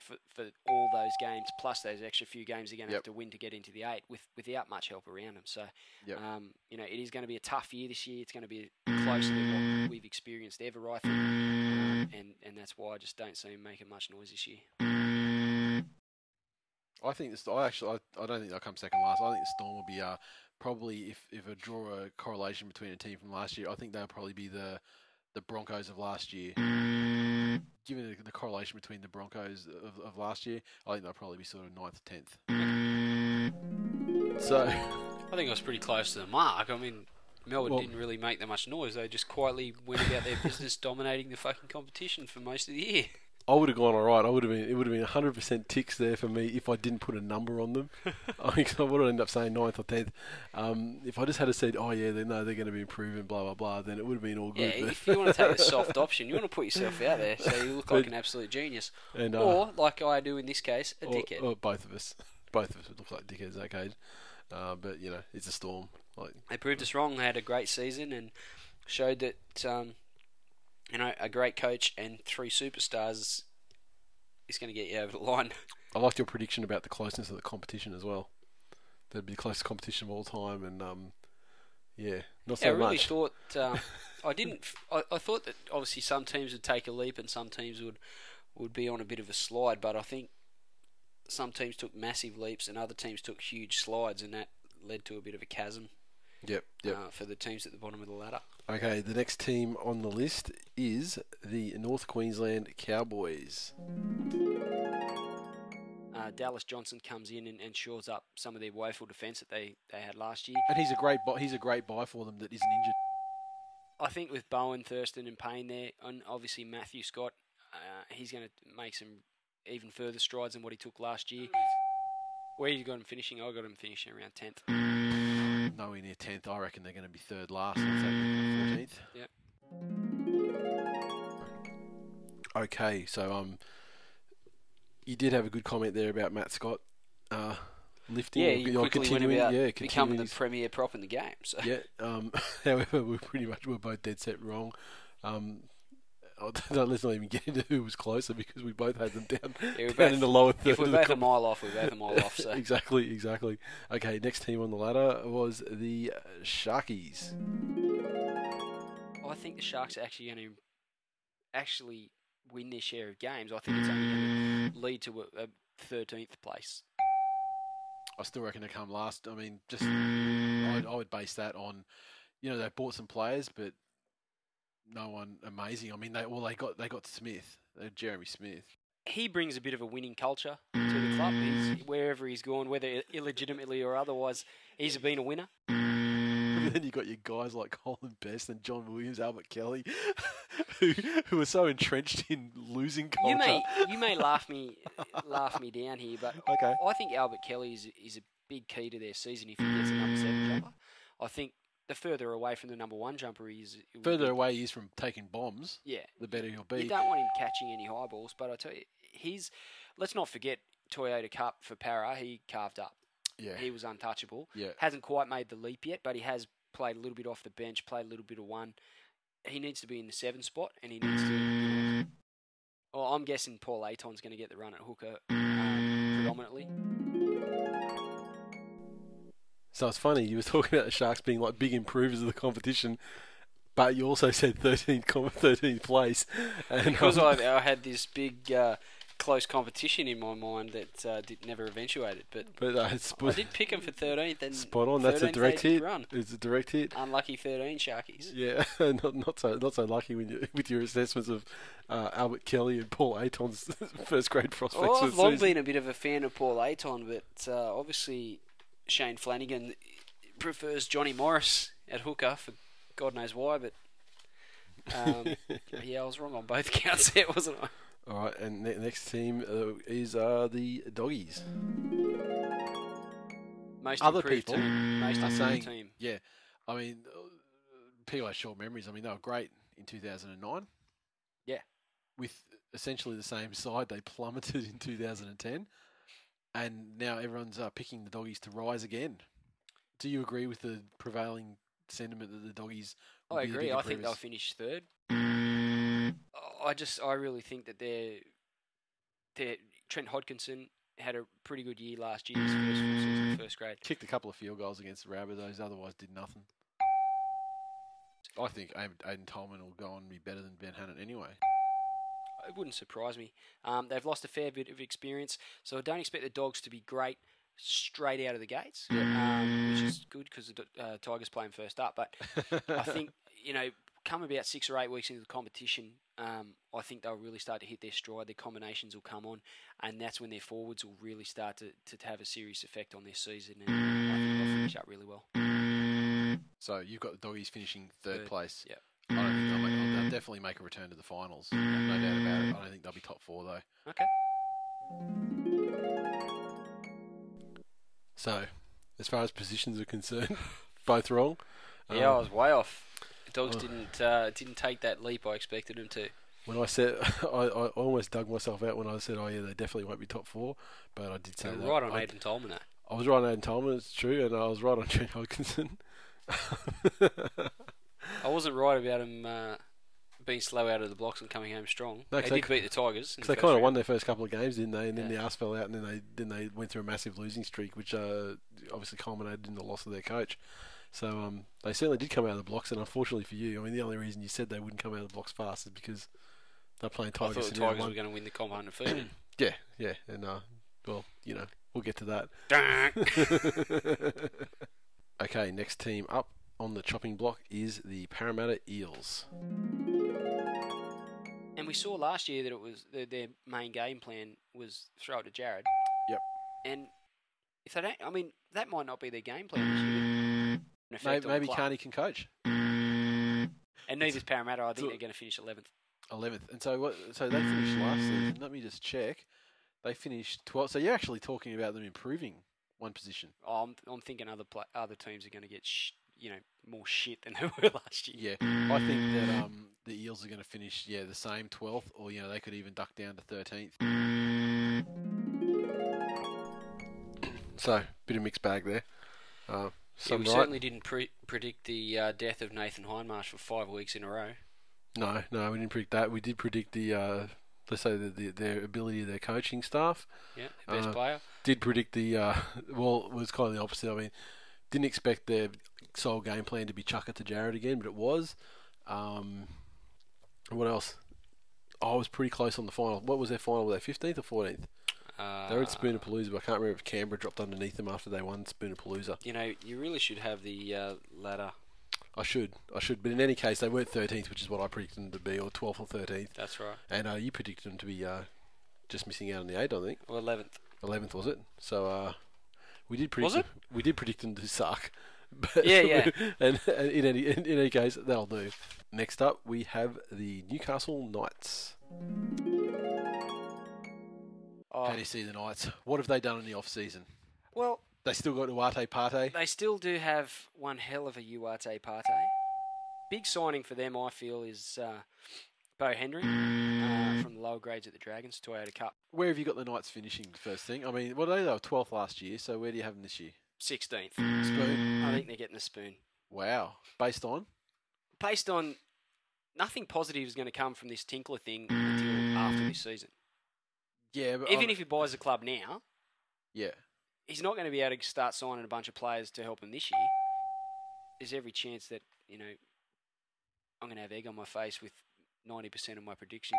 Speaker 2: for, for all those games, plus those extra few games they're going to
Speaker 1: Yep.
Speaker 2: have to win to get into the eight with, without much help around them. So,
Speaker 1: Yep.
Speaker 2: um, you know, it is going to be a tough year this year. It's going to be closer than what we've experienced ever, I think. Um, and, and that's why I just don't see them making much noise this year.
Speaker 1: I think this. I actually, I, I don't think they'll come second last. I think the Storm will be uh, probably if if I draw a correlation between a team from last year, I think they'll probably be the the Broncos of last year. Given the, the correlation between the Broncos of, of last year, I think they'll probably be sort of ninth, tenth. So
Speaker 2: I think I was pretty close to the mark. I mean, Melbourne
Speaker 1: Well-
Speaker 2: didn't really make that much noise. They just quietly went about their business, dominating the fucking competition for most of the year.
Speaker 1: I would have gone all right. I would have been. It would have been hundred percent ticks there for me if I didn't put a number on them. I think I would have ended up saying ninth or tenth. Um, if I just had said, "Oh yeah, they know they're going to be improving," blah blah blah, then it would have been all
Speaker 2: Yeah,
Speaker 1: good. but-
Speaker 2: if you want to take the soft option, you want to put yourself out there so you look like
Speaker 1: But-
Speaker 2: an absolute genius.
Speaker 1: and, uh,
Speaker 2: or, like I do in this case, a
Speaker 1: or,
Speaker 2: dickhead.
Speaker 1: or both of us. Both of us would look like dickheads case. Uh, but you know, it's a storm. Like
Speaker 2: They proved us wrong. They had a great season and showed that, um, you know, a great coach and three superstars is going to get you over the line.
Speaker 1: I liked your prediction about the closeness of the competition as well. That'd be the closest competition of all time, and um, yeah, not so
Speaker 2: Yeah, I really
Speaker 1: much.
Speaker 2: thought um, I didn't. I, I thought that obviously some teams would take a leap and some teams would would be on a bit of a slide, but I think some teams took massive leaps and other teams took huge slides, and that led to a bit of a chasm
Speaker 1: Yep, yep.
Speaker 2: uh, for the teams at the bottom of the ladder.
Speaker 1: Okay, the next team on the list is the North Queensland Cowboys.
Speaker 2: Uh, Dallas Johnson comes in and, and shores up some of their woeful defence that they, they had last year.
Speaker 1: And he's a great bu- he's a great buy for them that isn't injured.
Speaker 2: I think with Bowen, Thurston, and Payne there, and obviously Matthew Scott, uh, he's going to make some even further strides than what he took last year. Where you got him finishing? I got him finishing around tenth.
Speaker 1: Nowhere near tenth. I reckon they're going to be third last. Fourteenth.
Speaker 2: Yep.
Speaker 1: Okay, so um, you did have a good comment there about Matt Scott, uh, lifting.
Speaker 2: Yeah,
Speaker 1: or-
Speaker 2: he
Speaker 1: or
Speaker 2: quickly went
Speaker 1: continuing,
Speaker 2: about
Speaker 1: yeah,
Speaker 2: becoming the premier prop in the game. So
Speaker 1: yeah. Um, however, we pretty much were both dead set wrong. Um, oh, let's not even get into who was closer because we both had them down,
Speaker 2: Yeah, we're
Speaker 1: down
Speaker 2: both-
Speaker 1: in the lower third
Speaker 2: if we're
Speaker 1: of the
Speaker 2: both a mile off, we're both a mile off. So
Speaker 1: exactly, exactly. Okay, next team on the ladder was the uh, Sharkies.
Speaker 2: I think the Sharks are actually going to actually win their share of games. I think it's only going to lead to a thirteenth place.
Speaker 1: I still reckon they come last. I mean, just I, I would base that on, you know, they bought some players, but no one amazing. I mean, they well they got they got Smith, uh, Jeremy Smith.
Speaker 2: he brings a bit of a winning culture to the club. He's, mm. wherever he's gone, whether illegitimately or otherwise, he's been a winner.
Speaker 1: But mm. then you got your guys like Colin Best and John Williams, Albert Kelly, who who are so entrenched in losing culture.
Speaker 2: You may you may laugh me laugh me down here, but
Speaker 1: Okay.
Speaker 2: I think Albert Kelly is is a big key to their season if he gets a number seven jumper. I think the further away from the number one jumper he is,
Speaker 1: Further
Speaker 2: be-
Speaker 1: away he is from taking bombs,
Speaker 2: yeah.
Speaker 1: the better he'll be.
Speaker 2: You don't want him catching any high balls, but I tell you, he's. Let's not forget Toyota Cup for Para. He carved up.
Speaker 1: Yeah.
Speaker 2: He was untouchable.
Speaker 1: Yeah.
Speaker 2: Hasn't quite made the leap yet, but he has played a little bit off the bench, played a little bit of one. He needs to be in the seven spot, and he needs to. You well, I'm guessing Paul Aiton's going to get the run at hooker um, predominantly.
Speaker 1: So it's funny you were talking about the Sharks being like big improvers of the competition, but you also said 13th, com- 13th place. And
Speaker 2: Because
Speaker 1: um,
Speaker 2: I, I had this big uh, close competition in my mind that uh, did never eventuated, but
Speaker 1: but uh,
Speaker 2: I did pick him for 13th. And
Speaker 1: spot on. That's a direct hit.
Speaker 2: Run.
Speaker 1: It's a direct hit.
Speaker 2: Unlucky 13 Sharkies.
Speaker 1: Yeah, not not so not so lucky when you, with your assessments of uh, Albert Kelly and Paul Aiton's first grade prospects.
Speaker 2: Well, I've long
Speaker 1: season.
Speaker 2: been a bit of a fan of Paul Aiton, but uh, obviously Shane Flanagan prefers Johnny Morris at hooker for God knows why. But um, yeah, I was wrong on both counts there, wasn't I?
Speaker 1: All right, and the next team uh, is uh, the Doggies.
Speaker 2: Most
Speaker 1: Other people
Speaker 2: team. Most
Speaker 1: are saying,
Speaker 2: team.
Speaker 1: yeah, I mean, uh, people have short memories. I mean, they were great in 2009.
Speaker 2: Yeah.
Speaker 1: With essentially the same side, they plummeted in 2010, and now everyone's uh, picking the Doggies to rise again. Do you agree with the prevailing sentiment that the Doggies? will
Speaker 2: I
Speaker 1: be the
Speaker 2: agree. I think they'll finish third. I just, I really think that they're, they're Trent Hodkinson had a pretty good year last year, his first full season, first grade.
Speaker 1: kicked a couple of field goals against the Rabbitohs, otherwise did nothing. I think Aiden Aiden Tolman will go on and be better than Ben Hannant anyway.
Speaker 2: It wouldn't surprise me. Um, they've lost a fair bit of experience, so I don't expect the Dogs to be great straight out of the gates, um, which is good because the uh, Tigers play them first up. But I think you know, come about six or eight weeks into the competition, um, I think they'll really start to hit their stride. Their combinations will come on, and that's when their forwards will really start to, to have a serious effect on their season. And I think they'll finish up really well.
Speaker 1: So you've got the Doggies finishing third,
Speaker 2: Third,
Speaker 1: place.
Speaker 2: yep.
Speaker 1: I don't think they'll, definitely make a return to the finals. No doubt about it. I don't think they'll be top four though.
Speaker 2: Okay.
Speaker 1: So, as far as positions are concerned, both wrong.
Speaker 2: Yeah, I
Speaker 1: Um,
Speaker 2: was way off. The Dogs
Speaker 1: oh.
Speaker 2: didn't uh, didn't take that leap I expected them to.
Speaker 1: when I said, I, I almost dug myself out when I said, "Oh yeah, they definitely won't be top four, but I did say
Speaker 2: So
Speaker 1: that.
Speaker 2: right on
Speaker 1: I,
Speaker 2: Aiden Tolman. eh?
Speaker 1: I was right on Aiden Tolman, it's true, and I was right on Trent Hodkinson.
Speaker 2: I wasn't right about him uh, being slow out of the blocks and coming home strong.
Speaker 1: No,
Speaker 2: they did beat the Tigers.
Speaker 1: Because
Speaker 2: the
Speaker 1: they kind of won their first couple of games, didn't they? And then
Speaker 2: Yeah.
Speaker 1: the ass fell out, and then they then they went through a massive losing streak, which uh, obviously culminated in the loss of their coach. So um, they certainly did come out of the blocks, and unfortunately for you, I mean, the only reason you said they wouldn't come out of the blocks fast is because they're playing
Speaker 2: I
Speaker 1: Tigers.
Speaker 2: thought the Tigers were going to win the comp undefeated.
Speaker 1: Yeah, yeah, and uh, well, you know, we'll get to that. okay, next team up on the chopping block is the Parramatta Eels.
Speaker 2: And we saw last year that it was their, their main game plan was throw it to Jared.
Speaker 1: Yep.
Speaker 2: And if they don't, I mean, that might not be their game plan this year.
Speaker 1: Maybe, maybe. Kearney can coach.
Speaker 2: And neither's Parramatta. I think they're going to finish 11th.
Speaker 1: Eleventh, and so what? So they finished last season. Let me just check. They finished 12th. So you're actually talking about them improving one position.
Speaker 2: Oh, I'm, I'm thinking other pla other teams are going to get sh- you know more shit than they were last year.
Speaker 1: Yeah, I think that um, the Eels are going to finish yeah the same 12th, or you know they could even duck down to 13th. So bit of mixed bag there. Uh,
Speaker 2: Yeah, we
Speaker 1: right.
Speaker 2: certainly didn't pre- predict the uh, death of Nathan Hindmarsh for five weeks in a row.
Speaker 1: No, no, we didn't predict that. We did predict the uh, let's say the, the, their ability of their coaching staff.
Speaker 2: Yeah, best
Speaker 1: Uh,
Speaker 2: player.
Speaker 1: Did predict the uh, well, it was kind of the opposite. I mean, didn't expect their sole game plan to be chuck it to Jared again, but it was. Um, what else? I was pretty close on the final. What was their final? Were they fifteenth or fourteenth?
Speaker 2: Uh,
Speaker 1: They were at Spoonerpalooza, but I can't remember if Canberra dropped underneath them after they won Spoonerpalooza.
Speaker 2: You know, you really should have the uh, ladder.
Speaker 1: I should, I should, but in any case, they weren't thirteenth, which is what I predicted them to be, or twelfth or thirteenth.
Speaker 2: That's right.
Speaker 1: And uh, you predicted them to be uh, just missing out on the eight, I think.
Speaker 2: Well, 11th.
Speaker 1: Eleventh was it? So uh, we did predict.
Speaker 2: Was it?
Speaker 1: them- We did predict them to suck. But
Speaker 2: Yeah, yeah.
Speaker 1: and, and in any in, in any case, that'll do. Next up, we have the Newcastle Knights.
Speaker 2: Oh,
Speaker 1: How do you see the Knights? What have they done in the off season?
Speaker 2: well,
Speaker 1: They still got Duarte Partey.
Speaker 2: they still do have one hell of a Uate Partey. Big signing for them, I feel, is uh, Bo Henry uh, mm. from the lower grades at the Dragons, Toyota Cup.
Speaker 1: Where have you got the Knights finishing? First thing. I mean, what are they? They were twelfth last year. So where do you have them this year?
Speaker 2: 16th.
Speaker 1: Spoon. Mm.
Speaker 2: I think they're getting a spoon.
Speaker 1: Wow. Based on.
Speaker 2: Based on nothing positive is going to come from this Tinkler thing until mm. after this season.
Speaker 1: Yeah, but
Speaker 2: Even
Speaker 1: I'm-
Speaker 2: if he buys the club now,
Speaker 1: yeah,
Speaker 2: he's not going to be able to start signing a bunch of players to help him this year. There's every chance that, you know, I'm going to have egg on my face with 90% of my prediction.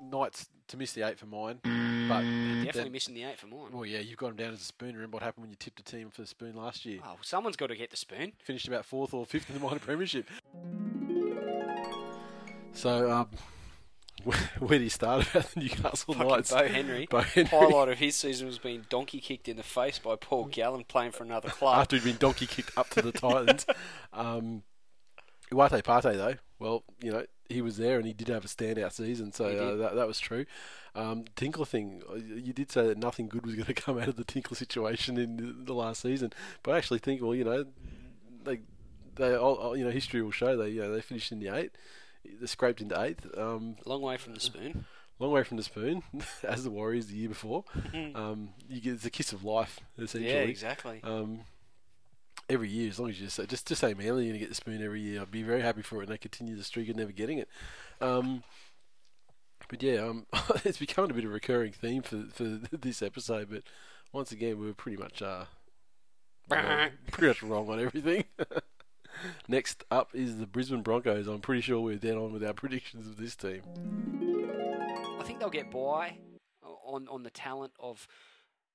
Speaker 1: Knights to miss the eight for mine. But
Speaker 2: Definitely
Speaker 1: then-
Speaker 2: missing the eight for mine.
Speaker 1: Well, yeah, you've got them down as a spoon. Remember what happened when you tipped a team for the spoon last year?
Speaker 2: Oh, someone's got to get the spoon.
Speaker 1: Finished about fourth or fifth in the minor premiership. So, um, where, where do you start about the Newcastle
Speaker 2: Fucking
Speaker 1: Knights?
Speaker 2: Bo Henry.
Speaker 1: Bo Henry.
Speaker 2: Highlight of his season was being donkey kicked in the face by Paul Gallen playing for another club.
Speaker 1: After he'd been donkey kicked up to the Titans. Um, Uate Partey, though, well, you know, he was there and he did have a standout season, so uh, that, that was true. Um, Tinkler thing, uh, you did say that nothing good was going to come out of the Tinkler situation in the, last season, but I actually think, well, you know, they, they, all, all- you know, history will show they, you know, they finished in the eight, they scraped into eighth. Um,
Speaker 2: Long way from the spoon.
Speaker 1: long way from the spoon, as the Warriors the year before. Um, you get it's a kiss of life, essentially.
Speaker 2: yeah, exactly.
Speaker 1: Um, every year, as long as you just just just say Manly, you're gonna get the spoon every year. I'd be very happy for it, and they continue the streak of never getting it. Um, but yeah, um, it's becoming a bit of a recurring theme for for this episode. But once again, we were pretty much uh, wrong- pretty much wrong on everything. Next up is the Brisbane Broncos. I'm pretty sure we're dead on with our predictions of this team.
Speaker 2: I think they'll get by on on the talent of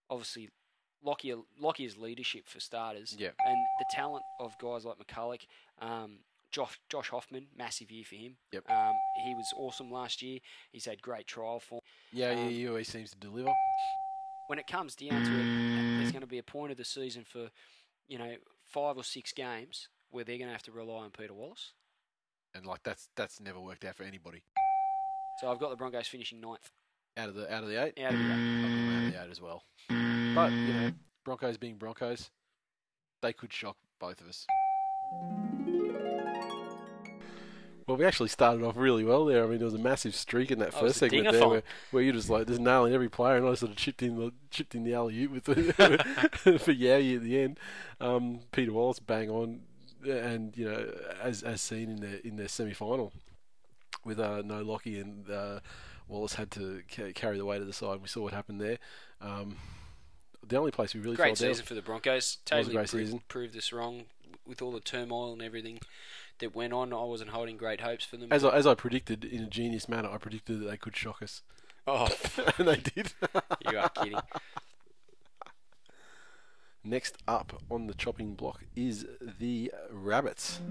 Speaker 2: obviously Lockyer Lockyer's leadership for starters.
Speaker 1: Yeah.
Speaker 2: And the talent of guys like McCulloch, um, Josh Josh Hoffman, massive year for him.
Speaker 1: Yep.
Speaker 2: Um, he was awesome last year. He's had great trial form.
Speaker 1: Yeah, yeah,
Speaker 2: Um,
Speaker 1: he always seems to deliver.
Speaker 2: When it comes down to it, there's going to be a point of the season for, you know, five or six games where they're going to have to rely on Peter Wallace.
Speaker 1: And like that's that's never worked out for anybody.
Speaker 2: So I've got the Broncos finishing ninth
Speaker 1: Out of the out of the eight,
Speaker 2: out of the eight.
Speaker 1: I've got them out of the eight as well. But you know, Broncos being Broncos, they could shock both of us. Well, we actually started off really well there. I mean, there was a massive streak in that
Speaker 2: Oh, it was
Speaker 1: first
Speaker 2: a
Speaker 1: segment there, where, where you just like just nailing every player, and I sort of chipped in the chipped in the alley oop with the, for Yowie at the end. Um, Peter Wallace bang on, and you know, as as seen in their in their semi final. with uh, no Lockie and uh, Wallace had to ca- carry the weight of the side. We saw what happened there. Um, the only place we really
Speaker 2: Great
Speaker 1: fell down-
Speaker 2: for the Broncos.
Speaker 1: a
Speaker 2: Totally
Speaker 1: great
Speaker 2: pro-
Speaker 1: season.
Speaker 2: proved this wrong with all the turmoil and everything that went on. I wasn't holding great hopes for them.
Speaker 1: As I, as I predicted in a genius manner, I predicted that they could shock us,
Speaker 2: oh,
Speaker 1: and they did.
Speaker 2: you are kidding.
Speaker 1: Next up on the chopping block is the Rabbits.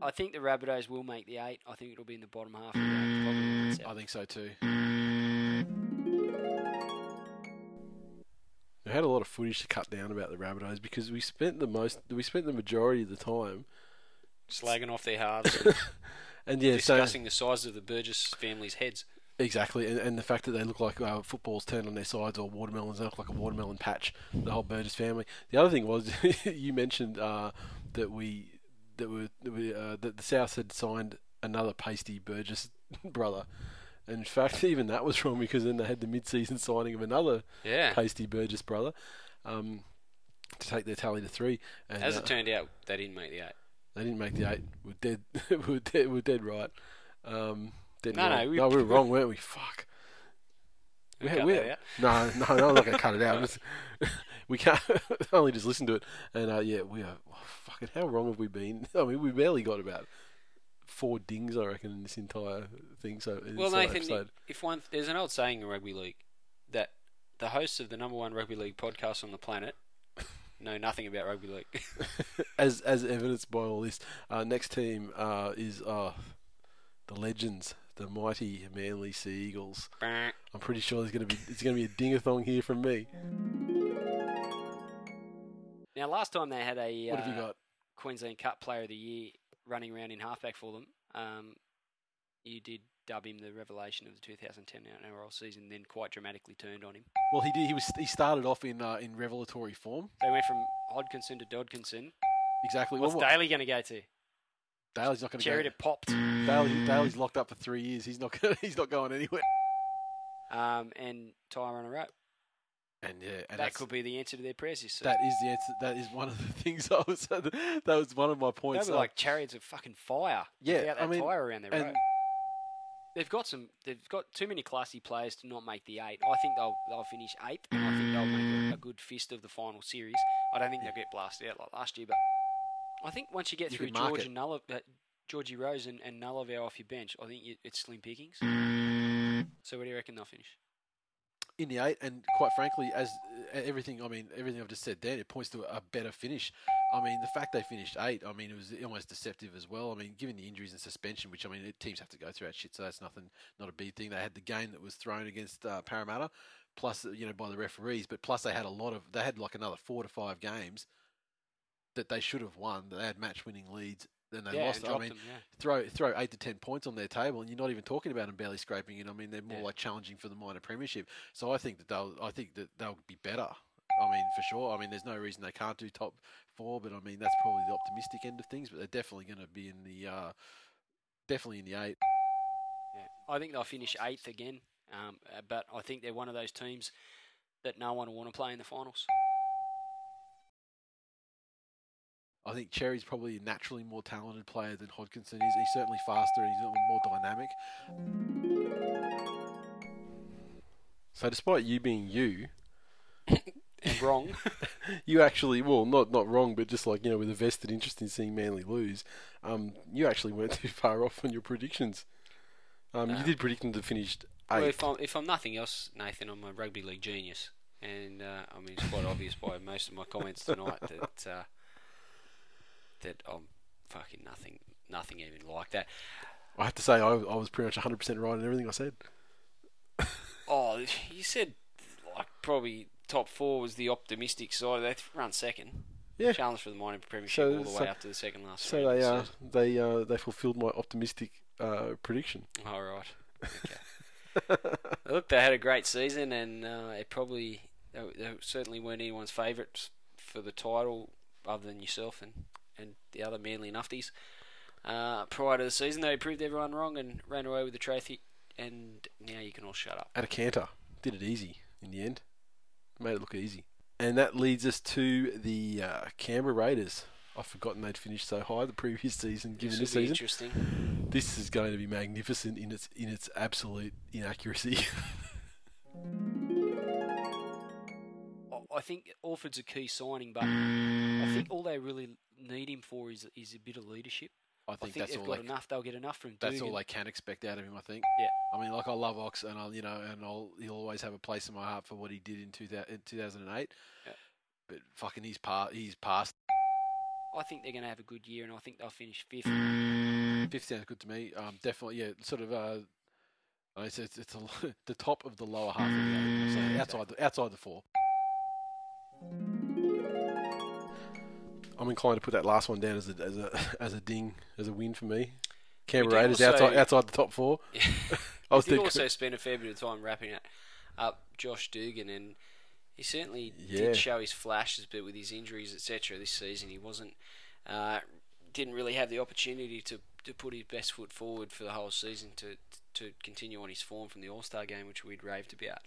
Speaker 2: I think the Rabbitohs will make the eight. I think it'll be in the bottom half of the eight. Probably in the
Speaker 1: I think so too. We had a lot of footage to cut down about the Rabbitohs because we spent the most, we spent the majority of the time,
Speaker 2: Slagging off their halves,
Speaker 1: and yeah, so-
Speaker 2: discussing the size of the Burgess family's heads.
Speaker 1: Exactly, and, and the fact that they look like uh, footballs turned on their sides or watermelons, they look like a watermelon patch. The whole Burgess family. The other thing was you mentioned uh, that we that we, that, we uh, that the South had signed another pasty Burgess brother. In fact, even that was wrong because then they had the mid-season signing of another
Speaker 2: Yeah.
Speaker 1: pasty Burgess brother um, to take their tally to three. And,
Speaker 2: As
Speaker 1: uh,
Speaker 2: it turned out, they didn't make the eight.
Speaker 1: they didn't make the eight. We're dead. we're dead. We're dead right. Um, dead
Speaker 2: No, no, we-
Speaker 1: no, we were wrong, weren't we? Fuck.
Speaker 2: We
Speaker 1: We- we-. No, no, no, I'm not gonna cut it out. Just- we can't only just listen to it, and uh, yeah, we are. Oh, fucking, how wrong have we been? I mean, we barely got about four dings, I reckon, in this entire thing. So,
Speaker 2: Well, Nathan,
Speaker 1: episode.
Speaker 2: if one there's an old saying in rugby league that the hosts of the number one rugby league podcast on the planet know nothing about rugby league.
Speaker 1: as as evidenced by all this, uh, next team uh, is uh, the legends, the mighty Manly Sea Eagles. I'm pretty sure there's gonna be it's gonna be a dingathong here from me.
Speaker 2: now, last time they had a
Speaker 1: What have you
Speaker 2: uh,
Speaker 1: got?
Speaker 2: Queensland Cup Player of the Year running around in halfback for them, um, you did dub him the revelation of the 2010 NRL season, then quite dramatically turned on him.
Speaker 1: Well, he did. He was he started off in uh, in revelatory form.
Speaker 2: They went from Hodkinson to Dodkinson.
Speaker 1: Exactly.
Speaker 2: What's
Speaker 1: well,
Speaker 2: Daly going to go to?
Speaker 1: Daly's not going to go.
Speaker 2: to popped.
Speaker 1: Daly, Daly's locked up for three years. He's not gonna, he's not going anywhere.
Speaker 2: Um, and Tyrone a rope.
Speaker 1: And yeah, and
Speaker 2: That could be the answer to their prayers this season.
Speaker 1: that is the answer. That is one of the things I was. That was one of my
Speaker 2: They
Speaker 1: points.
Speaker 2: were
Speaker 1: uh,
Speaker 2: like chariots of fucking fire.
Speaker 1: Yeah, I
Speaker 2: that
Speaker 1: mean,
Speaker 2: fire around their. They've got some. They've got too many classy players to not make the eight. I think they'll they'll finish eighth, and I think they'll make a, a good fist of the final series. I don't think they'll get blasted out like last year, but I think once you get
Speaker 1: You
Speaker 2: through George
Speaker 1: it.
Speaker 2: and Nulla, uh, Georgie Rose and, and Nulliver off your bench, I think you, it's slim pickings. So where do you reckon they'll finish?
Speaker 1: in the eight, and quite frankly, as uh, everything, I mean, everything I've just said there, it points to a better finish. I mean, the fact they finished eight, I mean, it was almost deceptive as well. I mean, given the injuries and suspension, which I mean, teams have to go through that shit, so that's nothing, not a big thing. They had the game that was thrown against uh, Parramatta, plus you know by the referees, but plus they had a lot of, they had like another four to five games that they should have won. That they had match-winning leads, then they
Speaker 2: yeah,
Speaker 1: lost.
Speaker 2: and
Speaker 1: I mean,
Speaker 2: them. Yeah.
Speaker 1: throw throw eight to ten points on their table, and you're not even talking about them barely scraping in. I mean, they're more
Speaker 2: Yeah.
Speaker 1: like challenging for the minor premiership. So I think that they'll I think that they'll be better. I mean, for sure. I mean, there's no reason they can't do top four, but I mean that's probably the optimistic end of things. But they're definitely going to be in the uh, definitely in the eight.
Speaker 2: Yeah. I think they'll finish eighth again, um, but I think they're one of those teams that no one will want to play in the finals.
Speaker 1: I think Cherry's probably a naturally more talented player than Hodkinson is. He's certainly faster and he's a little more dynamic. So, despite you being you,
Speaker 2: And wrong.
Speaker 1: you actually well not not wrong but just like you know with a vested interest in seeing Manly lose um you actually weren't too far off on your predictions um you did predict them to finish
Speaker 2: Well,
Speaker 1: eighth
Speaker 2: if I'm, if I'm nothing else, Nathan, I'm a rugby league genius, and uh, I mean it's quite obvious by most of my comments tonight that uh, that I'm fucking nothing, nothing even like that.
Speaker 1: I have to say I, I was pretty much 100% right in everything I said
Speaker 2: Oh, you said like probably top four was the optimistic side. They run second.
Speaker 1: Yeah.
Speaker 2: Challenge for the minor premiership
Speaker 1: So-
Speaker 2: all the
Speaker 1: so-
Speaker 2: way up to the second last.
Speaker 1: so
Speaker 2: round,
Speaker 1: they
Speaker 2: so-
Speaker 1: uh they uh they fulfilled my optimistic uh prediction
Speaker 2: All right. Okay. Look, they had a great season, and uh, it probably they, they certainly weren't anyone's favourites for the title, other than yourself and, and the other Manly Nufties. Uh, prior to the season, they proved everyone wrong and ran away with the trophy. And now you can all shut up.
Speaker 1: at a canter did it easy in the end made it look easy and that leads us to the uh, Canberra Raiders I've forgotten they'd finished so high the previous season, given
Speaker 2: This
Speaker 1: this season.
Speaker 2: interesting.
Speaker 1: This is going to be magnificent in its in its absolute inaccuracy.
Speaker 2: I- I think Orford's a key signing, but I think all they really need him for is is a bit of leadership.
Speaker 1: I
Speaker 2: I
Speaker 1: think,
Speaker 2: think
Speaker 1: that's
Speaker 2: they've
Speaker 1: all.
Speaker 2: got
Speaker 1: They,
Speaker 2: enough. They'll get enough from
Speaker 1: that's all they can expect out of him. I think.
Speaker 2: Yeah.
Speaker 1: I mean, like I love Ox, and I'll you know, and I'll he'll always have a place in my heart for what he did in, two in 2008.
Speaker 2: Yeah.
Speaker 1: But fucking, he's part. He's past.
Speaker 2: I think they're going to have a good year, and I think they'll finish fifth.
Speaker 1: Fifth sounds good to me. Um, definitely, yeah, sort of. Uh, I it's it's, it's a, the top of the lower half of the eight. So outside the outside the four. I'm inclined to put that last one down as a as a as a ding as a win for me. Canberra Raiders
Speaker 2: also-
Speaker 1: outside outside the top four. I
Speaker 2: I
Speaker 1: was
Speaker 2: did also spend a fair bit of time wrapping it up Josh Dugan, and he certainly
Speaker 1: Yeah.
Speaker 2: did show his flashes, but with his injuries, etc., this season, he wasn't uh, didn't really have the opportunity to, to put his best foot forward for the whole season to to continue on his form from the All Star game, which we'd raved about.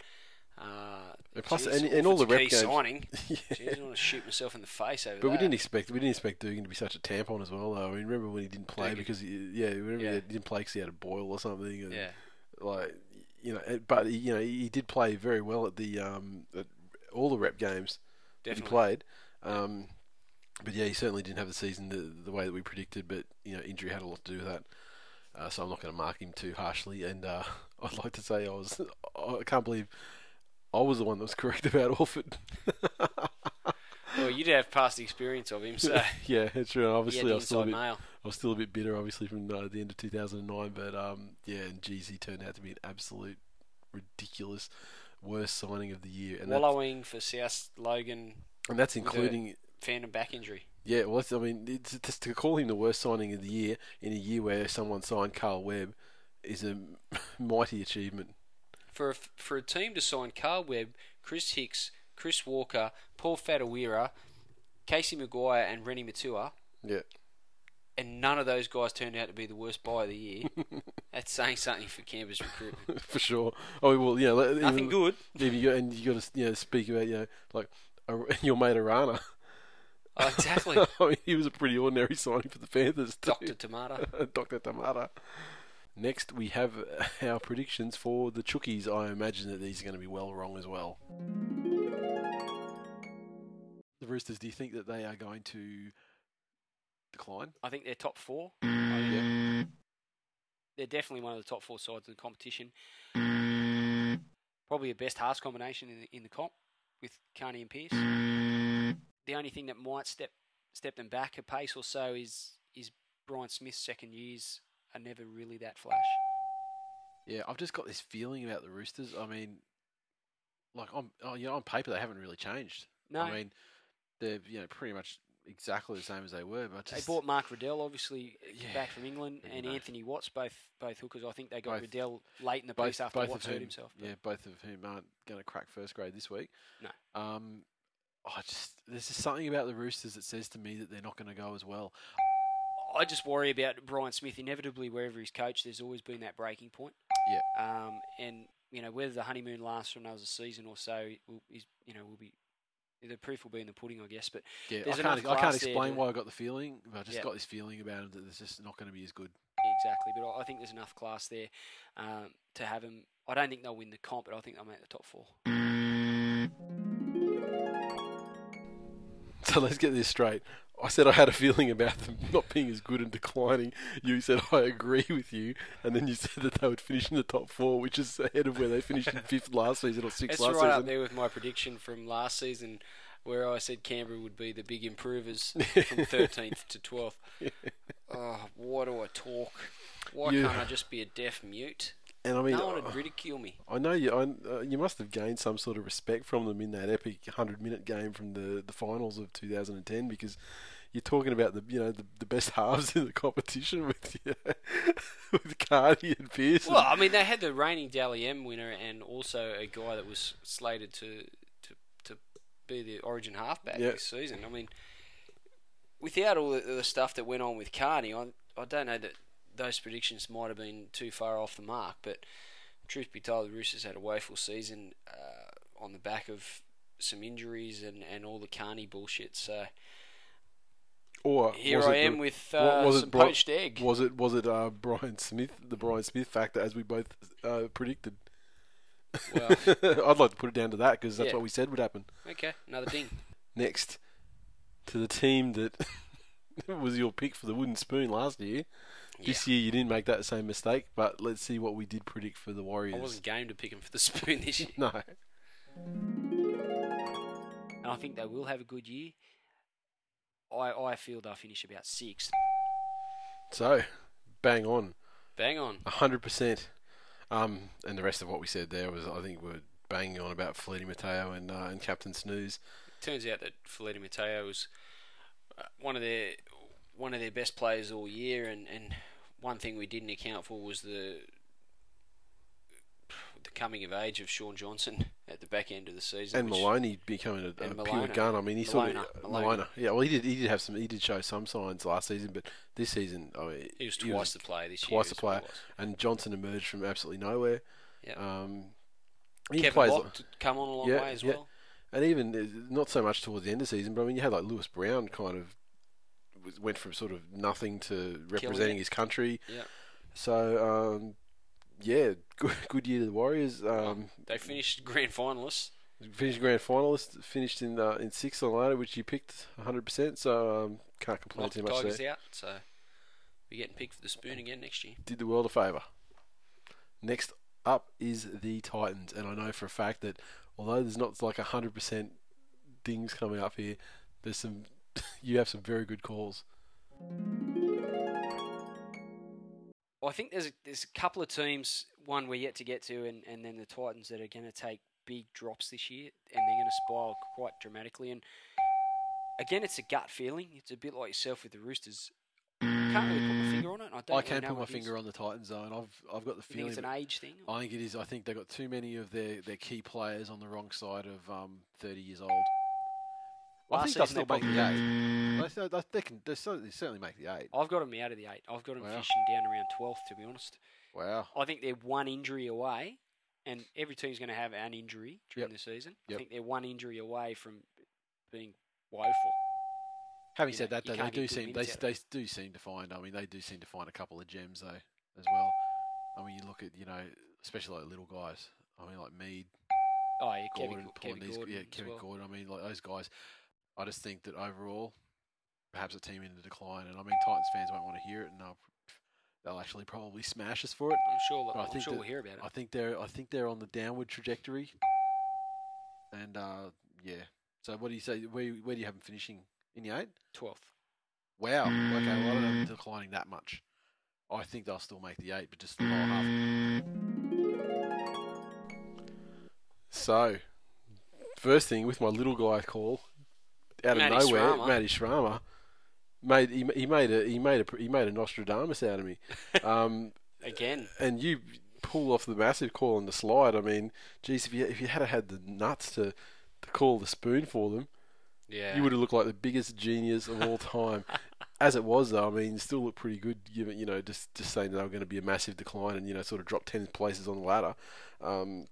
Speaker 2: Uh,
Speaker 1: plus-
Speaker 2: geez,
Speaker 1: and- and all the rep games-
Speaker 2: signing.
Speaker 1: Yeah.
Speaker 2: Jeez, I want to shoot myself in the face over
Speaker 1: But we didn't expect we didn't expect Dugan to be such a tampon as well. Though I mean, remember when he didn't play
Speaker 2: Dugan.
Speaker 1: because he, yeah, remember
Speaker 2: Yeah.
Speaker 1: he didn't play because he had a boil or something. And
Speaker 2: Yeah.
Speaker 1: like you know, but he, you know he did play very well at the um at all the rep games that he played. Um, but yeah, he certainly didn't have the season the, the way that we predicted. But you know, injury had a lot to do with that. Uh, so I'm not going to mark him too harshly. And uh, I'd like to say I was I can't believe I was the one that was correct about Orford.
Speaker 2: Well, you did have past experience of him, so
Speaker 1: yeah, it's true. Obviously, I was still a bit. I was still a bit bitter, obviously, from uh, the end of 2009. But um, yeah, and geez, he turned out to be an absolute ridiculous worst signing of the year, and that's,
Speaker 2: Wallowing for South Logan,
Speaker 1: and that's including.
Speaker 2: phantom back injury.
Speaker 1: Yeah, well, that's, I mean, it's, just to call him the worst signing of the year in a year where someone signed Carl Webb is a mighty achievement.
Speaker 2: For a, for a team to sign Carl Webb, Chris Hicks, Chris Walker, Paul Whatuira, Casey McGuire, and Reni Maitua,
Speaker 1: Yeah,
Speaker 2: and none of those guys turned out to be the worst buy of the year, that's saying something for Canberra's recruitment.
Speaker 1: for sure. Oh well, yeah,
Speaker 2: Nothing
Speaker 1: even-
Speaker 2: good.
Speaker 1: If you got, and you got to you know speak about you know like uh, Ar- your mate Arana.
Speaker 2: Oh, exactly.
Speaker 1: I mean, he was a pretty ordinary signing for the Panthers. too.
Speaker 2: Dr. Tomato.
Speaker 1: Dr. Tamara. Next, we have our predictions for the Chookies. I imagine that these are going to be well wrong as well. The Roosters, do you think that they are going to decline?
Speaker 2: I think they're top four.
Speaker 1: Oh, yeah.
Speaker 2: They're definitely one of the top four sides in the competition. Probably a best halves combination in the, in the comp with Carney and Pearce. The only thing that might step step them back a pace or so is is Brian Smith's second years are never really that flash.
Speaker 1: Yeah, I've just got this feeling about the Roosters. I mean, like on oh, yeah, on paper they haven't really changed.
Speaker 2: No,
Speaker 1: I mean, they're you know pretty much exactly the same as they were. But
Speaker 2: they bought Mark Riddell obviously
Speaker 1: Yeah,
Speaker 2: back from England and
Speaker 1: know.
Speaker 2: Anthony Watts both both hookers. I think they got
Speaker 1: Both-
Speaker 2: Riddell late in the
Speaker 1: both,
Speaker 2: piece after
Speaker 1: both
Speaker 2: Watts
Speaker 1: of
Speaker 2: hurt himself. but-
Speaker 1: Yeah, both of whom aren't going to crack first grade this week.
Speaker 2: No.
Speaker 1: Um, I just there's just something about the Roosters that says to me that they're not going to go as well.
Speaker 2: I just worry about Brian Smith. Inevitably, wherever he's coached, there's always been that breaking point.
Speaker 1: Yeah.
Speaker 2: Um, and you know whether the honeymoon lasts for another season or so, will, is you know will be the proof will be in the pudding, I guess. But
Speaker 1: Yeah, I can't, I can't explain why I got the feeling, but I just
Speaker 2: Yeah.
Speaker 1: got this feeling about him that it's just not going to be as good.
Speaker 2: exactly, but I I think there's enough class there um, to have him. I don't think they'll win the comp, but I think they'll make the top four.
Speaker 1: So let's get this straight. I said I had a feeling about them not being as good and declining. You said I agree with you, and then you said that they would finish in the top four, which is ahead of where they finished in fifth last season or sixth
Speaker 2: It's
Speaker 1: last
Speaker 2: right up there with my prediction from last season, where I said Canberra would be the big improvers from 13th to 12th. Oh, why do I talk? Why
Speaker 1: You-
Speaker 2: can't I just be a deaf mute?
Speaker 1: And I mean,
Speaker 2: no one would ridicule me.
Speaker 1: I know you. I, uh, you must have gained some sort of respect from them in that epic hundred-minute game from the, the finals of 2010 because you're talking about the you know the, the best halves in the competition with you with Cardi and Pearson.
Speaker 2: Well, I mean, they had the reigning Dally M winner and also a guy that was slated to to, to be the Origin halfback
Speaker 1: Yeah.
Speaker 2: this season. I mean, without all the, the stuff that went on with Carney, I I don't know that those predictions might have been too far off the mark. But truth be told, the Roosters had a woeful season uh, on the back of some injuries and, and all the Carney bullshit. So
Speaker 1: Or
Speaker 2: Here
Speaker 1: was
Speaker 2: I
Speaker 1: it
Speaker 2: am
Speaker 1: the-
Speaker 2: with uh,
Speaker 1: was it
Speaker 2: some
Speaker 1: Bri-
Speaker 2: poached egg.
Speaker 1: Was it was it uh, Brian Smith, the Brian Smith factor, as we both uh, predicted?
Speaker 2: Well,
Speaker 1: I'd like to put it down to that because that's
Speaker 2: Yeah.
Speaker 1: what we said would happen.
Speaker 2: okay, another ding.
Speaker 1: Next, to the team that was your pick for the wooden spoon last year. This year you didn't make that same mistake, but let's see what we did predict for the Warriors.
Speaker 2: I wasn't game to pick him for the spoon this year,
Speaker 1: No.
Speaker 2: and I think they will have a good year. I I feel they'll finish about sixth.
Speaker 1: So, bang on.
Speaker 2: Bang on.
Speaker 1: hundred percent. Um, and the rest of what we said there was, I think, we're banging on about Feleti Mateo and uh, and Captain Snooze.
Speaker 2: Turns out that Feleti Mateo was uh, one of their one of their best players all year, and, and one thing we didn't account for was the the coming of age of Shaun Johnson at the back end of the season.
Speaker 1: And Maloney becoming a, a pure gun. I mean, he sort of
Speaker 2: Malona.
Speaker 1: Malona. Yeah, well, he did. He did have some. He did show some signs last season, but this season, I mean,
Speaker 2: He was twice the player this year.
Speaker 1: twice the player. And Johnson emerged from absolutely nowhere.
Speaker 2: Yeah.
Speaker 1: Um, he
Speaker 2: Kevin
Speaker 1: plays,
Speaker 2: come on a long
Speaker 1: Yeah,
Speaker 2: way as
Speaker 1: yeah.
Speaker 2: well.
Speaker 1: and even uh, not so much towards the end of the season, but I mean, you had like Lewis Brown kind of was- went from sort of nothing to representing his country.
Speaker 2: Yeah.
Speaker 1: So um, yeah, good, good year to the Warriors. Um,
Speaker 2: They finished grand finalists.
Speaker 1: Finished grand finalist, finished in uh, in sixth on ladder, which you picked 100%. So um, can't complain
Speaker 2: Knocked
Speaker 1: too much
Speaker 2: Tigers
Speaker 1: there.
Speaker 2: out, so we're getting picked for the spoon again next year.
Speaker 1: Did the world a favour. Next up is the Titans, and I know for a fact that although there's not like 100% things coming up here, there's some you have some very good calls.
Speaker 2: Well, I think there's a, there's a couple of teams, one we're yet to get to, and, and then the Titans that are going to take big drops this year, and they're going to spiral quite dramatically. And again, it's a gut feeling. It's a bit like yourself with the Roosters. Can't really put my finger on it. I don't
Speaker 1: I can put my
Speaker 2: it is.
Speaker 1: finger on the Titans though, and I've I've got the feeling.
Speaker 2: it's an age thing?
Speaker 1: I think it is. I think they've got too many of their, their key players on the wrong side of um, 30 years old. I
Speaker 2: Last
Speaker 1: think they'll still make the eight. Mm. They, they, they can they certainly, certainly make the eight.
Speaker 2: I've got them out of the eight. I've got them
Speaker 1: Wow.
Speaker 2: fishing down around 12th, to be honest.
Speaker 1: Wow.
Speaker 2: I think they're one injury away, and every team's going to have an injury during
Speaker 1: Yep.
Speaker 2: the season. I think they're one injury away from being woeful.
Speaker 1: Having
Speaker 2: You
Speaker 1: said
Speaker 2: know,
Speaker 1: that, though, they do seem they,
Speaker 2: wins out of
Speaker 1: they do seem to find. I mean, they do seem to find a couple of gems though as well. I mean, you look at you know, especially like little guys. I mean, like Mead,
Speaker 2: Oh, yeah, Kevin,
Speaker 1: Gordon,
Speaker 2: Kevin
Speaker 1: Polonese-
Speaker 2: Gordon.
Speaker 1: yeah,
Speaker 2: as
Speaker 1: Kevin
Speaker 2: well.
Speaker 1: Gordon. I mean, like those guys. I just think that overall, perhaps a team in the decline, and I mean, Titans fans won't want to hear it, and they'll they'll actually probably smash us for it.
Speaker 2: I'm sure.
Speaker 1: But I
Speaker 2: I'm
Speaker 1: think
Speaker 2: sure
Speaker 1: that-
Speaker 2: we'll hear about it.
Speaker 1: I think they're I think they're on the downward trajectory, and uh, yeah. So what do you say? Where where do you have them finishing in the eight?
Speaker 2: Twelfth.
Speaker 1: Wow. Okay, well, I don't them declining that much. I think they'll still make the eight, but just the lower half. So, first thing with my little guy call, out of nowhere,
Speaker 2: Srama.
Speaker 1: Matty Srama made he, he made a he made a he made a Nostradamus out of me. Um,
Speaker 2: Again,
Speaker 1: and you pull off the massive call on the slide. I mean, geez, if you if you had had the nuts to to call the spoon for them,
Speaker 2: yeah.
Speaker 1: you would have looked like the biggest genius of all time. As it was, though, I mean, still looked pretty good. Given you know, just just saying they were going to be a massive decline and you know, sort of drop ten places on the ladder. Um,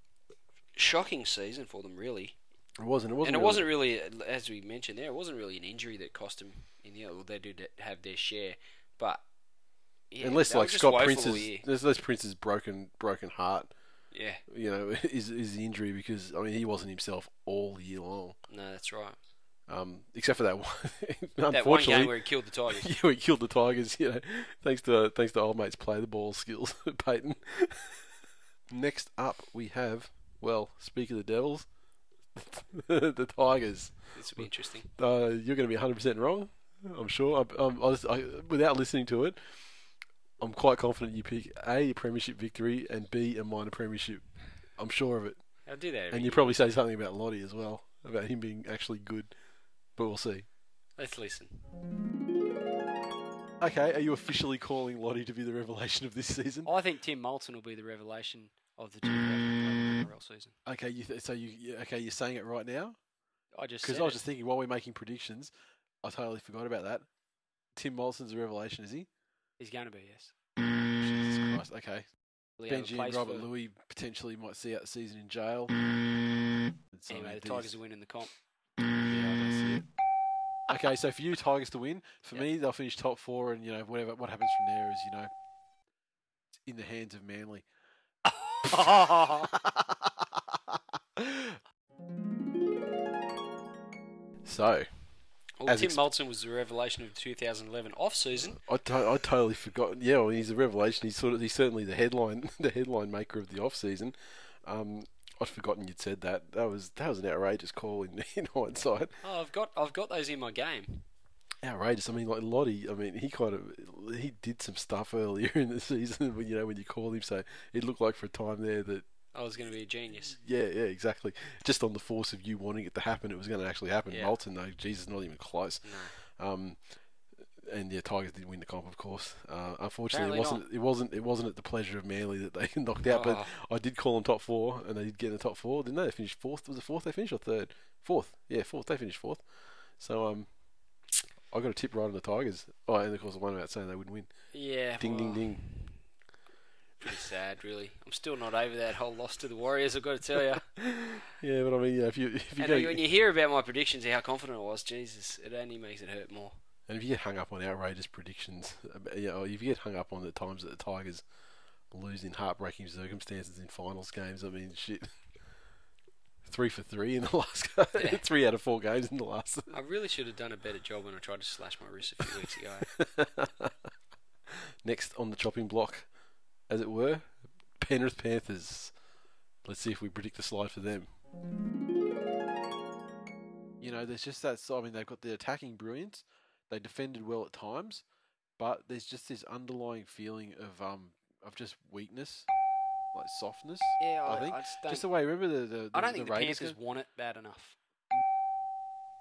Speaker 2: Shocking season for them, really.
Speaker 1: It wasn't. It wasn't.
Speaker 2: and it
Speaker 1: really-
Speaker 2: wasn't really, as we mentioned there, it wasn't really an injury that cost them. In the well, they did have their share, but yeah,
Speaker 1: unless like Scott Prince's, those Prince's broken broken heart.
Speaker 2: Yeah,
Speaker 1: You know, is is the injury because I mean he wasn't himself all year long.
Speaker 2: no, that's right.
Speaker 1: Um, except for that one.
Speaker 2: That one game where he killed the Tigers.
Speaker 1: yeah, we killed the Tigers. You know, thanks to thanks to old mates play the ball skills, Peyton. Next up, we have well, speak of the Devils, the Tigers.
Speaker 2: This will be interesting.
Speaker 1: Uh, you're going to be 100 percent wrong. I'm sure. I, um, I I, without listening to it, I'm quite confident you pick a, a premiership victory and b a minor premiership. I'm sure of it.
Speaker 2: I'll do that. every
Speaker 1: And you probably say something about Lottie as well, about him being actually good. But we'll see.
Speaker 2: Let's listen.
Speaker 1: Okay, are you officially calling Lottie to be the revelation of this season?
Speaker 2: I think Tim Moltzen will be the revelation of the 2011 mm. NRL season.
Speaker 1: Okay, you th- so you you- okay? You're saying it right now
Speaker 2: I just
Speaker 1: because I was
Speaker 2: it.
Speaker 1: just thinking while we're making predictions, I totally forgot about that. Tim Moltzen's a revelation, is he?
Speaker 2: he's going to be yes.
Speaker 1: Jesus mm. Christ. Okay,
Speaker 2: Will he have a
Speaker 1: Benji and Robert
Speaker 2: for-
Speaker 1: Louis potentially might see out the season in jail. Mm. So
Speaker 2: Anyway, the
Speaker 1: these-
Speaker 2: Tigers are winning the comp.
Speaker 1: Yeah, I don't see it. okay, so for you, Tigers to win. For me, they'll finish top four, and you know whatever what happens from there is you know in the hands of Manly. So
Speaker 2: Well, Tim
Speaker 1: ex-
Speaker 2: Moltzen was the revelation of the 2011 off season.
Speaker 1: I, to- I totally forgot. Yeah, well, he's a revelation. He's sort of he's certainly the headline the headline maker of the off season. Um, I'd forgotten you'd said that. That was that was an outrageous call in, in hindsight.
Speaker 2: Oh, I've got I've got those in my game.
Speaker 1: Outrageous. I mean, like Lottie. I mean, he kind of he did some stuff earlier in the season. When you know when you called him, so it looked like for a time there that
Speaker 2: I was going to be a genius.
Speaker 1: yeah, yeah, exactly. Just on the force of you wanting it to happen, it was going to actually happen.
Speaker 2: Yeah.
Speaker 1: Moltzen, though, Jesus, not even close.
Speaker 2: No.
Speaker 1: Um, and yeah, Tigers did win the comp, of course. Uh, unfortunately,
Speaker 2: Apparently
Speaker 1: it wasn't. It wasn't. It wasn't at the pleasure of Manly that they knocked out.
Speaker 2: Oh.
Speaker 1: But I did call them top four, and they did get in the top four, didn't they? They finished fourth. Was it fourth? They finished or third? Fourth. Yeah, fourth. They finished fourth. So um, I got a tip right on the Tigers. Oh, and of course, the one about saying they wouldn't win.
Speaker 2: Yeah.
Speaker 1: Ding, ding,
Speaker 2: well,
Speaker 1: ding.
Speaker 2: Pretty sad, really. I'm still not over that whole loss to the Warriors. I've got to tell you.
Speaker 1: Yeah, but I mean, yeah, if you if you
Speaker 2: and
Speaker 1: go,
Speaker 2: when you hear about my predictions, of how confident I was, Jesus, it only makes it hurt more.
Speaker 1: And if you get hung up on outrageous predictions, you know, if you get hung up on the times that the Tigers lose in heartbreaking circumstances in finals games, I mean, shit. Three for three in the last
Speaker 2: Yeah.
Speaker 1: three out of four games in the last.
Speaker 2: I really should have done a better job when I tried to slash my wrist a few weeks ago.
Speaker 1: Next on the chopping block, as it were, Penrith Panthers. Let's see if we predict the slide for them. You know, there's just that. I mean, they've got the attacking brilliance. They defended well at times, but there's just this underlying feeling of um of just weakness, like softness.
Speaker 2: Yeah, I,
Speaker 1: I think
Speaker 2: I just
Speaker 1: just the way. Remember the the, the
Speaker 2: I don't
Speaker 1: the
Speaker 2: think the
Speaker 1: Raiders
Speaker 2: Panthers
Speaker 1: game?
Speaker 2: want it bad enough.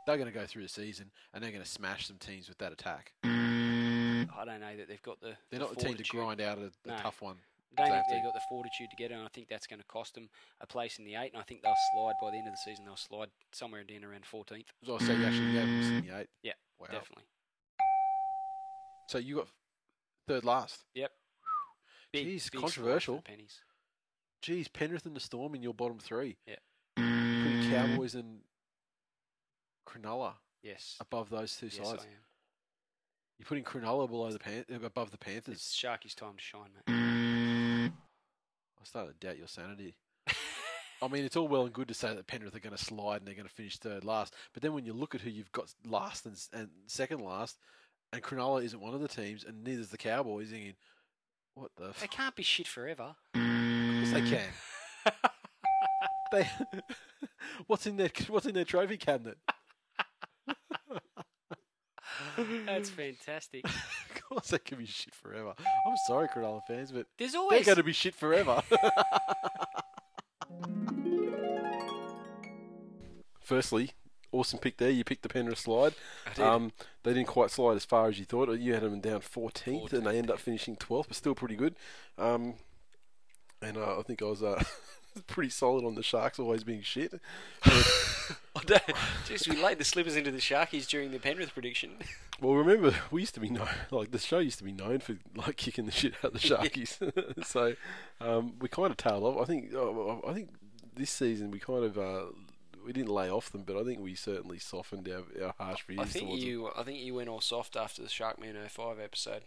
Speaker 1: They're going to go through the season and they're going to smash some teams with that attack.
Speaker 2: I don't know that they've got the.
Speaker 1: They're
Speaker 2: the
Speaker 1: not the team to grind out a, a
Speaker 2: No.
Speaker 1: tough one.
Speaker 2: I don't think
Speaker 1: have
Speaker 2: they've got the fortitude to get it, and I think that's going to cost them a place in the eight. And I think they'll slide by the end of the season. They'll slide somewhere down around 14th.
Speaker 1: So I say you actually gave them Sydney eight.
Speaker 2: Yeah,
Speaker 1: Wow.
Speaker 2: definitely.
Speaker 1: So you got third last.
Speaker 2: Yep. Big,
Speaker 1: Jeez,
Speaker 2: big
Speaker 1: controversial.
Speaker 2: pennies.
Speaker 1: Geez, Penrith and the Storm in your bottom three.
Speaker 2: Yeah.
Speaker 1: Putting Cowboys and Cronulla
Speaker 2: Yes.
Speaker 1: above those two
Speaker 2: Yes,
Speaker 1: sides.
Speaker 2: I am.
Speaker 1: You're putting Cronulla below the Pan- uh, above the Panthers.
Speaker 2: It's Sharky's time to shine, mate.
Speaker 1: I started to doubt your sanity. I mean, it's all well and good to say that Penrith are going to slide and they're going to finish third last, but then when you look at who you've got last and, and second last, and Cronulla isn't one of the teams, and neither is the Cowboys, thinking, what the?
Speaker 2: They
Speaker 1: F-
Speaker 2: can't be shit forever.
Speaker 1: Of course they can. they, what's in their What's in their trophy cabinet?
Speaker 2: That's fantastic.
Speaker 1: Of course they can be shit forever. I'm sorry, Cronulla fans, but
Speaker 2: There's always- they're
Speaker 1: going to be shit forever. Firstly, awesome pick there. You picked the Penrith slide.
Speaker 2: I did.
Speaker 1: Um, they didn't quite slide as far as you thought. You had them down 14th, and they end up finishing 12th, but still pretty good. Um, and uh, I think I was uh, pretty solid on the Sharks always being shit.
Speaker 2: Jeez, we laid the slippers into the Sharkies during the Penrith prediction.
Speaker 1: Well, remember we used to be known like the show used to be known for like kicking the shit out of the Sharkies. so um, we kind of tailed off. I think uh, I think this season we kind of uh, we didn't lay off them, but I think we certainly softened our, our harsh views
Speaker 2: I think you, I think you went all soft after the Sharkman 05 episode.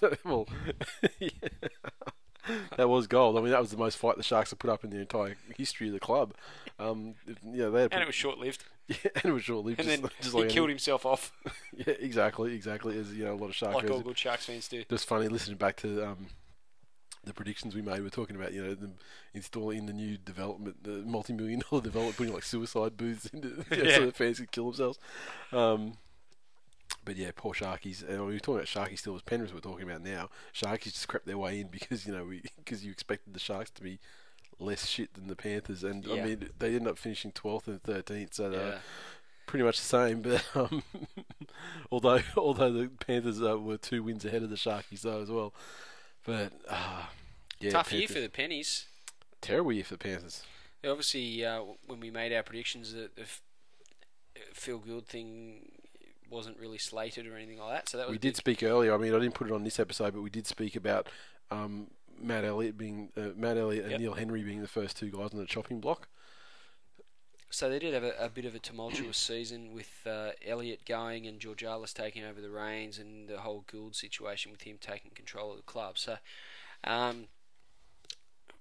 Speaker 1: them. well, yeah. That was gold. I mean, that was the most fight the Sharks have put up in the entire history of the club. Um, yeah, they had
Speaker 2: And it was short lived.
Speaker 1: yeah, and it was short lived.
Speaker 2: And
Speaker 1: just,
Speaker 2: then
Speaker 1: just
Speaker 2: he
Speaker 1: like
Speaker 2: killed himself off,
Speaker 1: Yeah, exactly, exactly. As you know, a lot of Shark
Speaker 2: like all good Sharks fans do.
Speaker 1: Just funny listening back to um, the predictions we made. We're talking about you know them installing the new development, the multi-million dollar development, putting like suicide booths into know,
Speaker 2: Yeah.
Speaker 1: so that fans could kill themselves. Um, but yeah, poor Sharkies. And we were talking about Sharkies still as Penrith. We're talking about now. Sharkies just crept their way in because you know we because you expected the Sharks to be less shit than the Panthers, and I mean they ended up finishing twelfth and thirteenth, so they're
Speaker 2: Yeah.
Speaker 1: pretty much the same. But um, although although the Panthers uh, were two wins ahead of the Sharkies though as well. But uh, yeah,
Speaker 2: Tough year for the pennies.
Speaker 1: terrible year for the Panthers.
Speaker 2: Obviously, uh, when we made our predictions, the, the f- feel good thing wasn't really slated or anything like that. So that was
Speaker 1: We did speak earlier. I mean, I didn't put it on this episode, but we did speak about um, Matt Elliott being uh, Matt Elliott and
Speaker 2: Yep.
Speaker 1: Neil Henry being the first two guys on the chopping block.
Speaker 2: So they did have a, a bit of a tumultuous season with uh, Elliott going and Georgallis taking over the reins, and the whole Gould situation with him taking control of the club. So, um,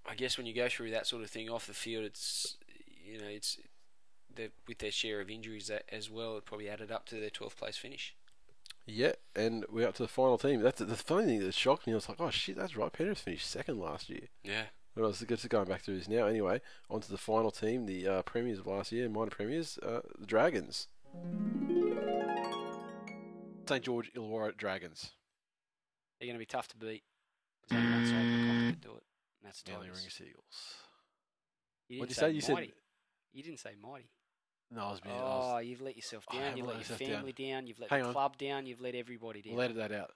Speaker 2: I guess when you go through that sort of thing off the field, it's you know it's the, with their share of injuries that, as well, it probably added up to their 12th place finish.
Speaker 1: Yeah, and we're up to the final team. That's the funny thing that shocked me. I was like, oh shit, that's right. Penrith finished second last year.
Speaker 2: Yeah.
Speaker 1: But I was just going back through this now. Anyway, on to the final team, the uh, premiers of last year, minor premiers, uh, the Dragons. St George Illawarra Dragons.
Speaker 2: They're going to be tough to beat. There's only one side of the comp that can do it, and that's Tigers.
Speaker 1: Warringah Seagulls.
Speaker 2: You
Speaker 1: What'd
Speaker 2: didn't
Speaker 1: you say? You said-
Speaker 2: You didn't say mighty.
Speaker 1: No, I was being. I
Speaker 2: Oh,
Speaker 1: was,
Speaker 2: you've let yourself
Speaker 1: I
Speaker 2: down.
Speaker 1: haven't
Speaker 2: You
Speaker 1: let
Speaker 2: let your
Speaker 1: myself down.
Speaker 2: family down. You've let
Speaker 1: Hang
Speaker 2: the
Speaker 1: on.
Speaker 2: club down. You've let everybody down.
Speaker 1: let that out.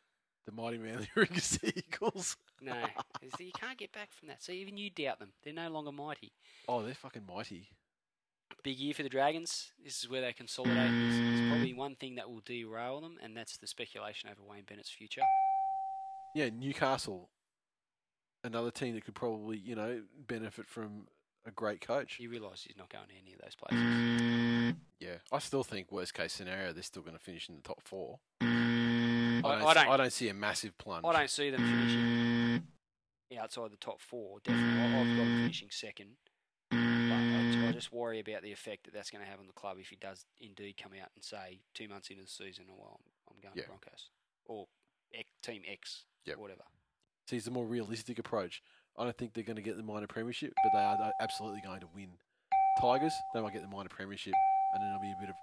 Speaker 1: The mighty Manly Warringah Seagulls.
Speaker 2: No, you can't get back from that. So even you doubt them. They're no longer mighty.
Speaker 1: Oh, they're fucking mighty.
Speaker 2: Big year for the Dragons. This is where they consolidate. There's, there's probably one thing that will derail them, and that's the speculation over Wayne Bennett's future.
Speaker 1: Yeah, Newcastle. Another team that could probably, you know, benefit from a great coach.
Speaker 2: You realise he's not going to any of those places. Mm.
Speaker 1: Yeah, I still think worst case scenario they're still going to finish in the top four.
Speaker 2: I,
Speaker 1: I,
Speaker 2: I
Speaker 1: don't,
Speaker 2: don't.
Speaker 1: I don't see a massive plunge.
Speaker 2: I don't see them finishing mm. outside the top four. Definitely, I- I've got them finishing second. But I, I just worry about the effect that that's going to have on the club if he does indeed come out and say two months into the season, "Oh well, I'm, I'm going
Speaker 1: Yeah.
Speaker 2: to Broncos or X, Team X,
Speaker 1: Yep.
Speaker 2: whatever."
Speaker 1: See, it's a more realistic approach. I don't think they're going to get the minor premiership, but they are absolutely going to win. Tigers, they might get the minor premiership, and then there'll be a bit of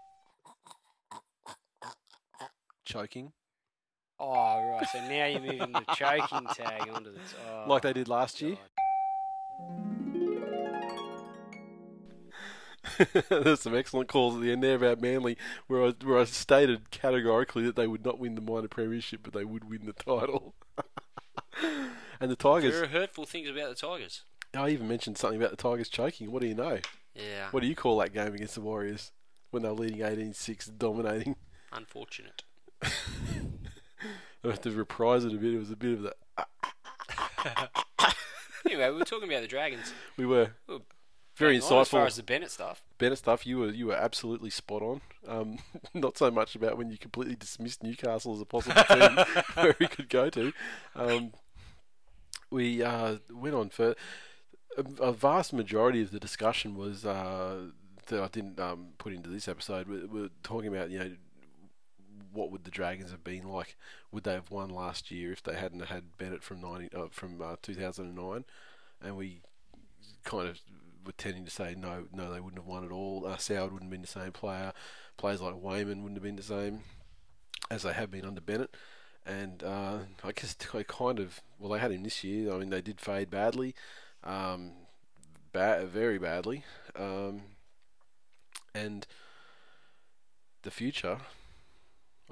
Speaker 1: choking,
Speaker 2: Oh right, so now you're moving the choking tag onto the oh,
Speaker 1: like they did last year. There's some excellent calls at the end there about Manly, where I, where I stated categorically that they would not win the minor premiership, but they would win the title. and the Tigers,
Speaker 2: There are hurtful things about the Tigers.
Speaker 1: I even mentioned something about the Tigers choking. What do you know?
Speaker 2: Yeah,
Speaker 1: What do you call that game against the Warriors when they're leading 18-6, dominating?
Speaker 2: unfortunate.
Speaker 1: I have to reprise it a bit. It was a bit of the.
Speaker 2: Anyway, we were talking about the Dragons.
Speaker 1: We were
Speaker 2: Well,
Speaker 1: very
Speaker 2: insightful. As far as the Bennett stuff,
Speaker 1: Bennett stuff, you were you were absolutely spot on. Um, not so much about when you completely dismissed Newcastle as a possible team where he could go to. Um, we uh, went on for a, a vast majority of the discussion was uh, that I didn't um, put into this episode. We we were talking about you know what would the Dragons have been like? Would they have won last year if they hadn't had Bennett from ninety uh, from uh, two thousand and nine? And we kind of were tending to say no, no, they wouldn't have won at all. Uh, Soward wouldn't have been the same player. Players like Weyman wouldn't have been the same as they have been under Bennett. And uh, I guess I kind of well, they had him this year. I mean, they did fade badly, um, ba- very badly, um, and the future.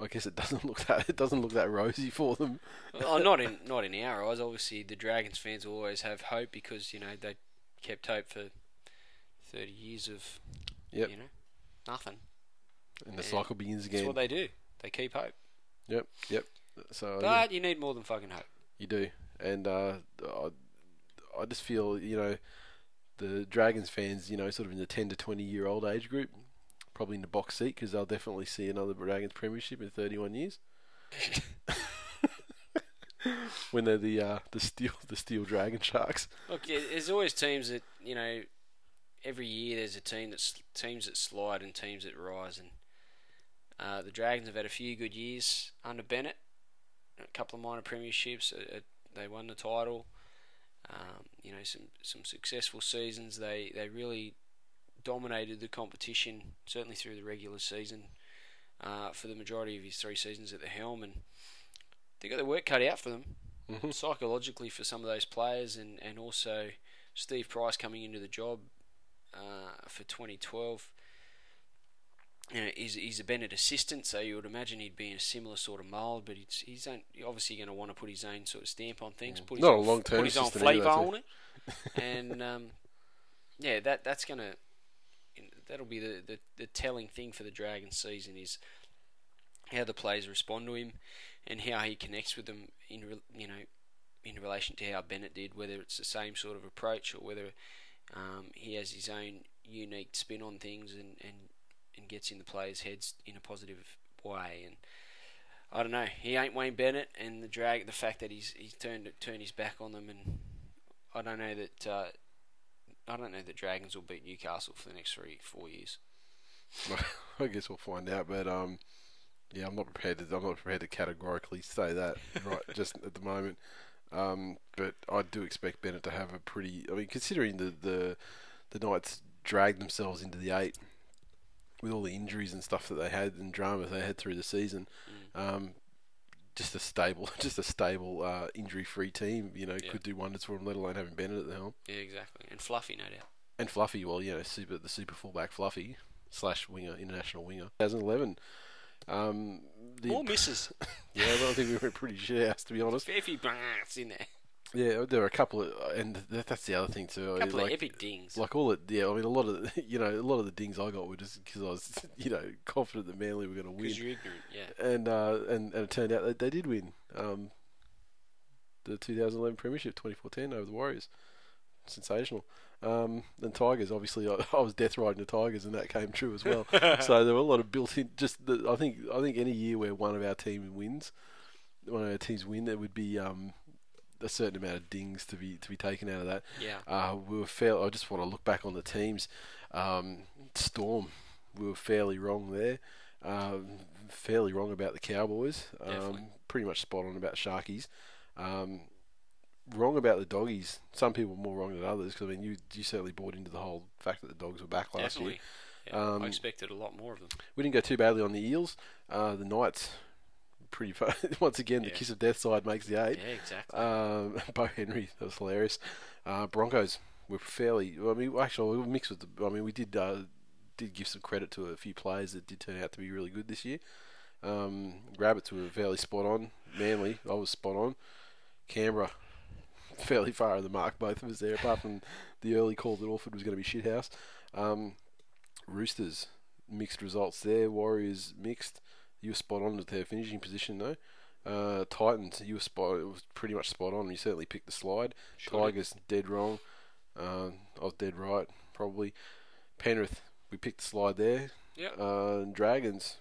Speaker 1: I guess it doesn't look that it doesn't look that rosy for them.
Speaker 2: oh, not in not in our eyes. Obviously, the Dragons fans will always have hope because you know they kept hope for thirty years of
Speaker 1: Yep.
Speaker 2: you know nothing.
Speaker 1: And the
Speaker 2: Yeah.
Speaker 1: cycle begins again.
Speaker 2: That's what they do. They keep hope,
Speaker 1: Yep, yep. So
Speaker 2: but
Speaker 1: yeah.
Speaker 2: you need more than fucking hope.
Speaker 1: You do, and uh, I, I just feel you know the Dragons fans, you know, sort of in the ten to twenty year old age group, probably in the box seat because they'll definitely see another Dragons premiership in thirty one years. when they're the uh, the steel the steel Dragon Sharks.
Speaker 2: Look, there's always teams that you know. Every year there's a team that's teams that slide and teams that rise, and uh, the Dragons have had a few good years under Bennett. A couple of minor premierships. Uh, uh, they won the title. Um, you know, some some successful seasons. They they really dominated the competition, certainly through the regular season, uh, for the majority of his three seasons at the helm, and they got their work cut out for them
Speaker 1: Mhm.
Speaker 2: psychologically for some of those players, and, and also Steve Price coming into the job uh, for 2012. You know, he's, he's a Bennett assistant, so you would imagine he'd be in a similar sort of mould, but he's, he's obviously going to want to put his own sort of stamp on things, put his
Speaker 1: Not a
Speaker 2: own,
Speaker 1: long-term
Speaker 2: put his own flavour on it, and um, yeah, that that's going to that'll be the, the, the telling thing for the Dragon season is how the players respond to him and how he connects with them in you know in relation to how Bennett did, whether it's the same sort of approach or whether um, he has his own unique spin on things and, and, and gets in the players' heads in a positive way. And I don't know, he ain't Wayne Bennett, and the drag, the fact that he's he's turned turned his back on them, and I don't know that uh, I don't know that Dragons will beat Newcastle for the next three four years.
Speaker 1: I guess we'll find out. But um, yeah, I'm not prepared to. I'm not prepared to categorically say that right just at the moment. Um, but I do expect Bennett to have a pretty. I mean, considering the the the Knights dragged themselves into the eight with all the injuries and stuff that they had and drama they had through the season. Um, just a stable, just a stable uh, injury-free team, you know,
Speaker 2: Yeah.
Speaker 1: could do wonders for them. Let alone having Bennett at the helm
Speaker 2: Yeah, exactly. And Fluffy, no doubt.
Speaker 1: and Fluffy. Well, you know, super the super fullback Fluffy slash winger, international winger. 2011. Um, the,
Speaker 2: More misses.
Speaker 1: yeah, well, I think we were pretty shit house to be honest.
Speaker 2: Fair few brats in there.
Speaker 1: Yeah, there were a couple of, and that's the other thing too.
Speaker 2: A couple
Speaker 1: like,
Speaker 2: of epic dings.
Speaker 1: like all the, yeah. I mean, a lot of the, you know, a lot of the dings I got were just because I was, you know, confident that Manly were going to win.
Speaker 2: Because you're ignorant, yeah.
Speaker 1: and uh, and and it turned out that they did win um, the 2011 Premiership 2014 over the Warriors. Sensational. Um, and Tigers, obviously, I, I was death riding the Tigers, and that came true as well. so there were a lot of built-in. Just the, I think I think any year where one of our team wins, one of our teams win, there would be um, a certain amount of dings to be to be taken out of that.
Speaker 2: Yeah.
Speaker 1: Uh, we were fair. I just want to look back on the teams. Um, Storm, we were fairly wrong there. Um, fairly wrong about the Cowboys. Um, pretty much spot on about Sharkies. Um, wrong about the doggies. Some people more wrong than others because I mean you you certainly bought into the whole fact that the dogs were back last
Speaker 2: Definitely.
Speaker 1: year.
Speaker 2: Yeah,
Speaker 1: Um,
Speaker 2: I expected a lot more of them.
Speaker 1: We didn't go too badly on the Eels. Uh, the Knights, pretty far. once again the kiss of death side makes the eight.
Speaker 2: Yeah, exactly.
Speaker 1: Um, Bo Henry, that was hilarious. Uh, Broncos were fairly. I mean, actually, we were mixed with the. I mean, we did uh, did give some credit to a few players that did turn out to be really good this year. Um, Rabbits were fairly spot on. Manly, I was spot on. Canberra, fairly far in the mark, both of us there, apart from the early call that Orford was going to be shithouse. Um, Roosters, mixed results there. Warriors, mixed. You were spot on with their finishing position, though. Uh, Titans, you were spot. It was pretty much spot on. You certainly picked the slide.
Speaker 2: Sure.
Speaker 1: Tigers, dead wrong. Uh, I was dead right, probably. Penrith, we picked the slide there.
Speaker 2: Yep.
Speaker 1: Uh, and Dragons,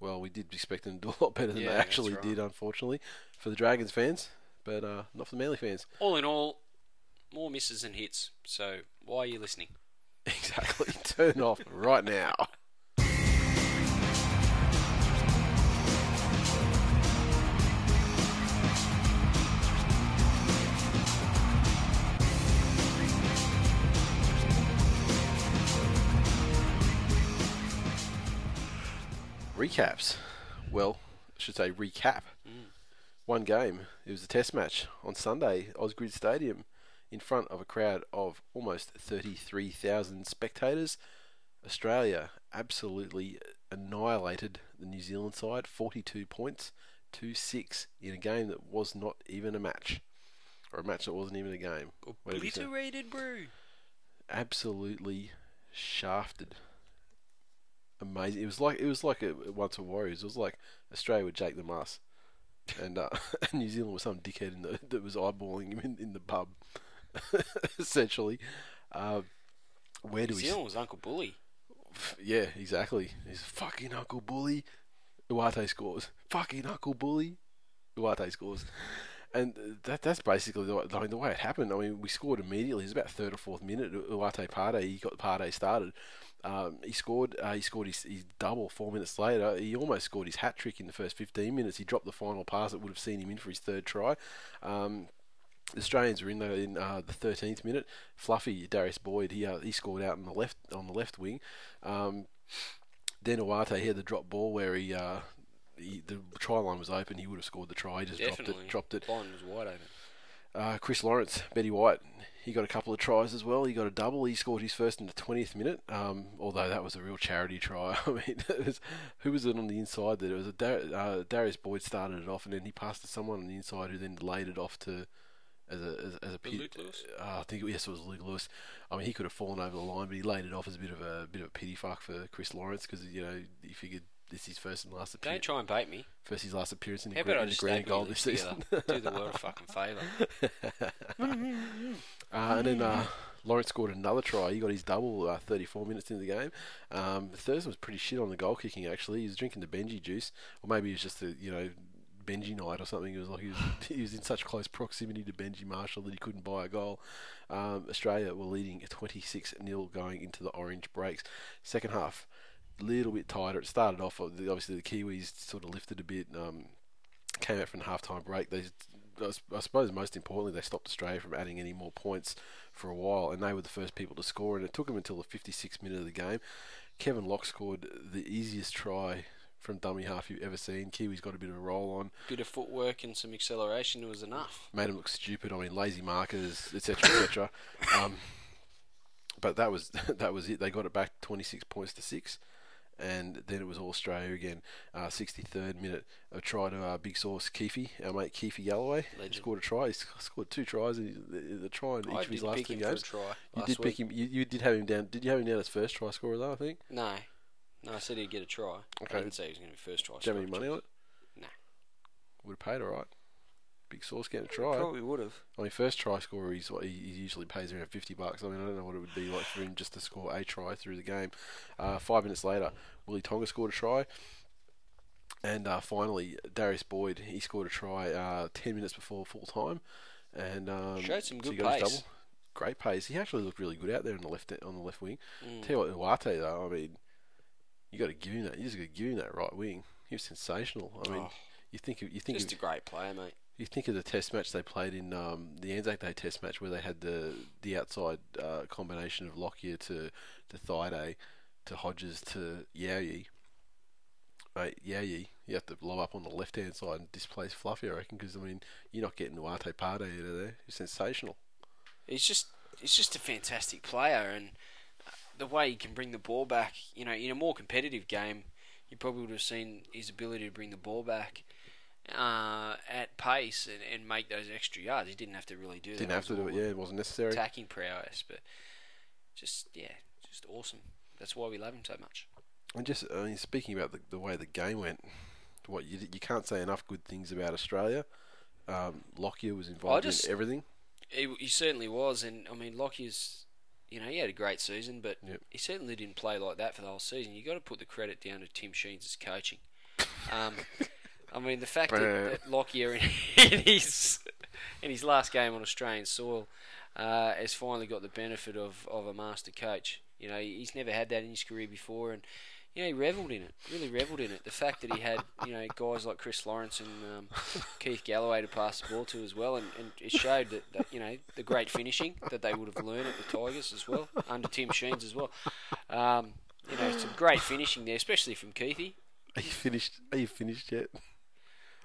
Speaker 1: well, we did expect them to do a lot better than
Speaker 2: Yeah,
Speaker 1: they actually
Speaker 2: right.
Speaker 1: did, unfortunately, for the Dragons fans, but uh, not for the Manly fans.
Speaker 2: All in all, more misses than hits. So why are you listening?
Speaker 1: Exactly. Turn off right now. Recaps. Well, I should say recap. Mm. One game. It was a test match on Sunday, Ausgrid Stadium, in front of a crowd of almost 33,000 spectators. Australia absolutely annihilated the New Zealand side, 42 points to 6 in a game that was not even a match. Or a match that wasn't even a game.
Speaker 2: Obliterated, bro.
Speaker 1: Absolutely shafted. Amazing. It was like it was like a, once a Warriors. It was like Australia with Jake the Muss, and uh, New Zealand was some dickhead in the, that was eyeballing him in, in the pub. Essentially, uh, where do we? New?
Speaker 2: Zealand was Uncle Bully.
Speaker 1: Yeah, exactly. He's fucking Uncle Bully. Uate scores. Fucking Uncle Bully. Uate scores. And that that's basically the, I mean, the way it happened. I mean, we scored immediately. It was about third or fourth minute. Uate Pade, he got the Pade started. Um, he scored. Uh, he scored his, his double four minutes later. He almost scored his hat trick in the first 15 minutes. He dropped the final pass that would have seen him in for his third try. Um, the Australians were in in uh, the 13th minute. Fluffy Darius Boyd, he uh, he scored out on the left on the left wing. Um, then had the drop ball where he, uh, he the try line was open. He would have scored the try. He just
Speaker 2: Definitely.
Speaker 1: dropped it. Dropped it.
Speaker 2: Line was wide open.
Speaker 1: Uh, Chris Lawrence, Betty White, he got a couple of tries as well. He got a double. He scored his first in the 20th minute. Um, although that was a real charity try. I mean, was, who was it on the inside? That it was a Dar- uh, Darius Boyd started it off, and then he passed to someone on the inside who then laid it off to as a as, as a pit-
Speaker 2: Luke Lewis?
Speaker 1: uh, I think yes, it was Luke Lewis. I mean, he could have fallen over the line, but he laid it off as a bit of a bit of a pity fuck for Chris Lawrence because you know he figured this is his first and last appearance.
Speaker 2: Don't try and bait me.
Speaker 1: First his last appearance in the,
Speaker 2: How I
Speaker 1: in the grand goal this season.
Speaker 2: Do the world a fucking favour.
Speaker 1: Uh, and then uh, Lawrence scored another try. He got his double uh, 34 minutes into the game. Um, Thurston was pretty shit on the goal kicking, actually. He was drinking the Benji juice. Or maybe it was just a, you know, Benji night or something. It was like he was, he was in such close proximity to Benji Marshall that he couldn't buy a goal. Um, Australia were leading 26 0 going into the orange breaks. Second half, little bit tighter. It started off, obviously, the Kiwis sort of lifted a bit. Um, came out from the halftime break. They, I suppose, most importantly, they stopped Australia from adding any more points for a while, and they were the first people to score. And it took them until the 56th minute of the game. Kevin Locke scored the easiest try from dummy half you've ever seen. Kiwi's got a bit of a roll on.
Speaker 2: Bit of footwork and some acceleration was enough.
Speaker 1: Made him look stupid. I mean, lazy markers, etc., etc. um, but that was that was it. They got it back 26 points to six and then it was all Australia again. Uh, 63rd minute, a try to uh, Big Sauce Keith, our mate Keith Galloway. Legend. Scored a try. He scored two tries. In the, the try in each of his last two games. you did pick him. You, you did have him down. Did you have him down as first try scorer though? I think.
Speaker 2: No, no. I said he'd get a try. Okay. I didn't say he was going to be first try.
Speaker 1: Do you have any money on it?
Speaker 2: No.
Speaker 1: Would have paid all right. Big Sauce getting a try.
Speaker 2: Probably would have.
Speaker 1: I mean, first try scorer, he's what he, he, usually pays around fifty bucks. I mean, I don't know what it would be like for him just to score a try through the game. Uh, five minutes later, Willie Tonga scored a try, and uh, finally Darius Boyd he scored a try uh, ten minutes before full time, and um,
Speaker 2: showed some good so pace.
Speaker 1: Great pace. He actually looked really good out there on the left on the left wing. Mm. Tell you what, Uate though, I mean, you got to give him that. You just got to give him that right wing. He was sensational. I mean, oh, you think you think
Speaker 2: just a great player, mate
Speaker 1: you think of the test match they played in um, the Anzac Day test match where they had the the outside uh, combination of Lockyer to to Thaiday to Hodges to Yowie. Mate, Yowie, you have to blow up on the left hand side and displace Fluffy, I reckon, because I mean you're not getting Nuate Pade out of there. He's sensational.
Speaker 2: He's just he's just a fantastic player, and the way he can bring the ball back, you know, in a more competitive game, you probably would have seen his ability to bring the ball back uh, at pace and, and make those extra yards. He didn't have to really do
Speaker 1: that. Didn't have to do it. Yeah, it wasn't necessary.
Speaker 2: Attacking prowess, but just yeah, just awesome. That's why we love him so much.
Speaker 1: And just I mean, speaking about the, the way the game went, what you you can't say enough good things about Australia. Um, Lockyer was involved just, in everything.
Speaker 2: He, he, certainly was, and I mean Lockyer's. You know, he had a great season, but yep. he certainly didn't play like that for the whole season. You got to put the credit down to Tim Sheens' coaching. Um, I mean, the fact that, that Lockyer in, in, his in his last game on Australian soil uh, has finally got the benefit of, of a master coach. You know, he's never had that in his career before, and you know he revelled in it. Really revelled in it. The fact that he had you know guys like Chris Lawrence and um, Keith Galloway to pass the ball to as well, and, and it showed that, that, you know the great finishing that they would have learned at the Tigers as well under Tim Sheens as well. Um, you know, some great finishing there, especially from Keithy.
Speaker 1: Are you finished? Are you finished yet?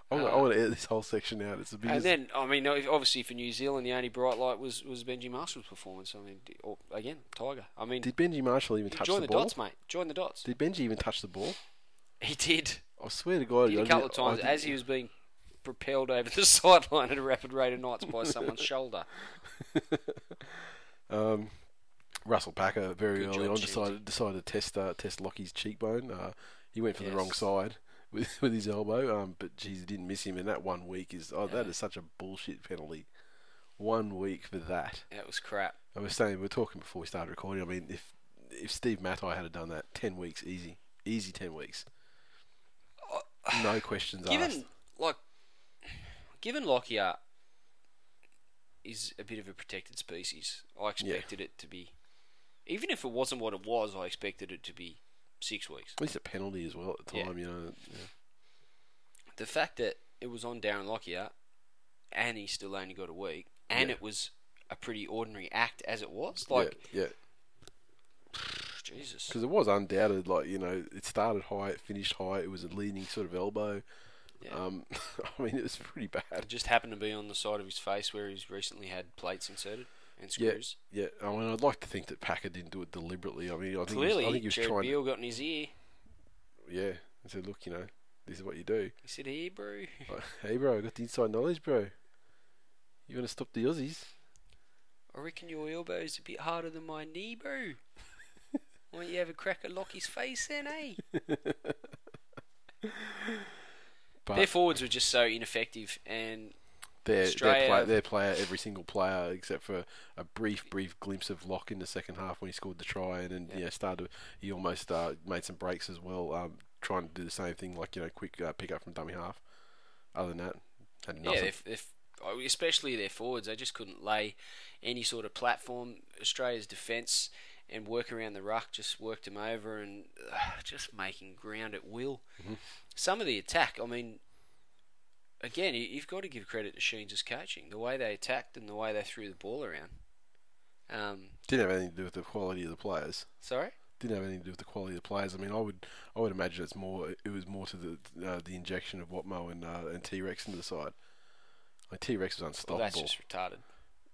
Speaker 1: I want, I want to edit this whole section out. It's a bit.
Speaker 2: And then, I mean, obviously for New Zealand, the only bright light was, was Benji Marshall's performance. I mean, or, again, Tiger. I mean,
Speaker 1: did Benji Marshall even touch the,
Speaker 2: the
Speaker 1: ball?
Speaker 2: Join the dots, mate. Join the dots.
Speaker 1: Did Benji even touch the ball?
Speaker 2: He did.
Speaker 1: I swear to God,
Speaker 2: he did a couple of times as he was being propelled over the sideline at a rapid rate of knots by someone's shoulder.
Speaker 1: Um, Russell Packer very Good early on decided decided to test uh, test Lockie's cheekbone. Uh, he went for yes. the wrong side with with his elbow. Um, but geez, didn't miss him. And that one week is oh, that is such a bullshit penalty. One week for that.
Speaker 2: That was crap.
Speaker 1: I was saying we were talking before we started recording. I mean, if if Steve Matai had done that, ten weeks easy, easy ten weeks. Uh, no questions
Speaker 2: given,
Speaker 1: asked.
Speaker 2: Like, given Lockyer is a bit of a protected species, I expected yeah. it to be. Even if it wasn't what it was, I expected it to be six weeks.
Speaker 1: At least a penalty as well at the time, yeah. you know. Yeah.
Speaker 2: The fact that it was on Darren Lockyer and he still only got a week, and yeah. it was a pretty ordinary act as it was, like
Speaker 1: yeah.
Speaker 2: Jesus,
Speaker 1: because it was undoubted. Like you know, it started high, it finished high. It was a leaning sort of elbow. Yeah. Um, I mean, it was pretty bad.
Speaker 2: It just happened to be on the side of his face where he's recently had plates inserted and screws.
Speaker 1: Yeah, yeah. I mean, I'd like to think that Packer didn't do it deliberately. I mean, I think
Speaker 2: clearly,
Speaker 1: he was, I think he was
Speaker 2: Jared
Speaker 1: trying.
Speaker 2: Beale got in his ear.
Speaker 1: Yeah, and said, "Look, you know, this is what you do."
Speaker 2: He said, "Hey, bro."
Speaker 1: Like, hey, bro, I got the inside knowledge, bro. You want to stop the Aussies?
Speaker 2: I reckon your elbow's a bit harder than my knee, bro. Why don't you have a crack at Lockie's face then, eh? Their forwards were just so ineffective, and
Speaker 1: Their, their, play, their player, every single player, except for a brief, brief glimpse of Locke in the second half when he scored the try, and then
Speaker 2: Yeah.
Speaker 1: you know started. He almost uh, made some breaks as well, um, trying to do the same thing, like you know, quick uh, pick up from dummy half. Other than that, had nothing.
Speaker 2: Yeah, if, if especially their forwards, they just couldn't lay any sort of platform. Australia's defence and work around the ruck just worked them over and uh, just making ground at will.
Speaker 1: Mm-hmm.
Speaker 2: Some of the attack, I mean, again, you, you've got to give credit to Sheens' coaching, the way they attacked and the way they threw the ball around. Um,
Speaker 1: Didn't have anything to do with the quality of the players.
Speaker 2: sorry.
Speaker 1: Didn't have anything to do with the quality of the players. I mean, I would, I would imagine it's more. It was more to the uh, the injection of Watmo and uh, and T Rex into the side. Like T Rex was
Speaker 2: Well,
Speaker 1: unstoppable.
Speaker 2: that's just retarded.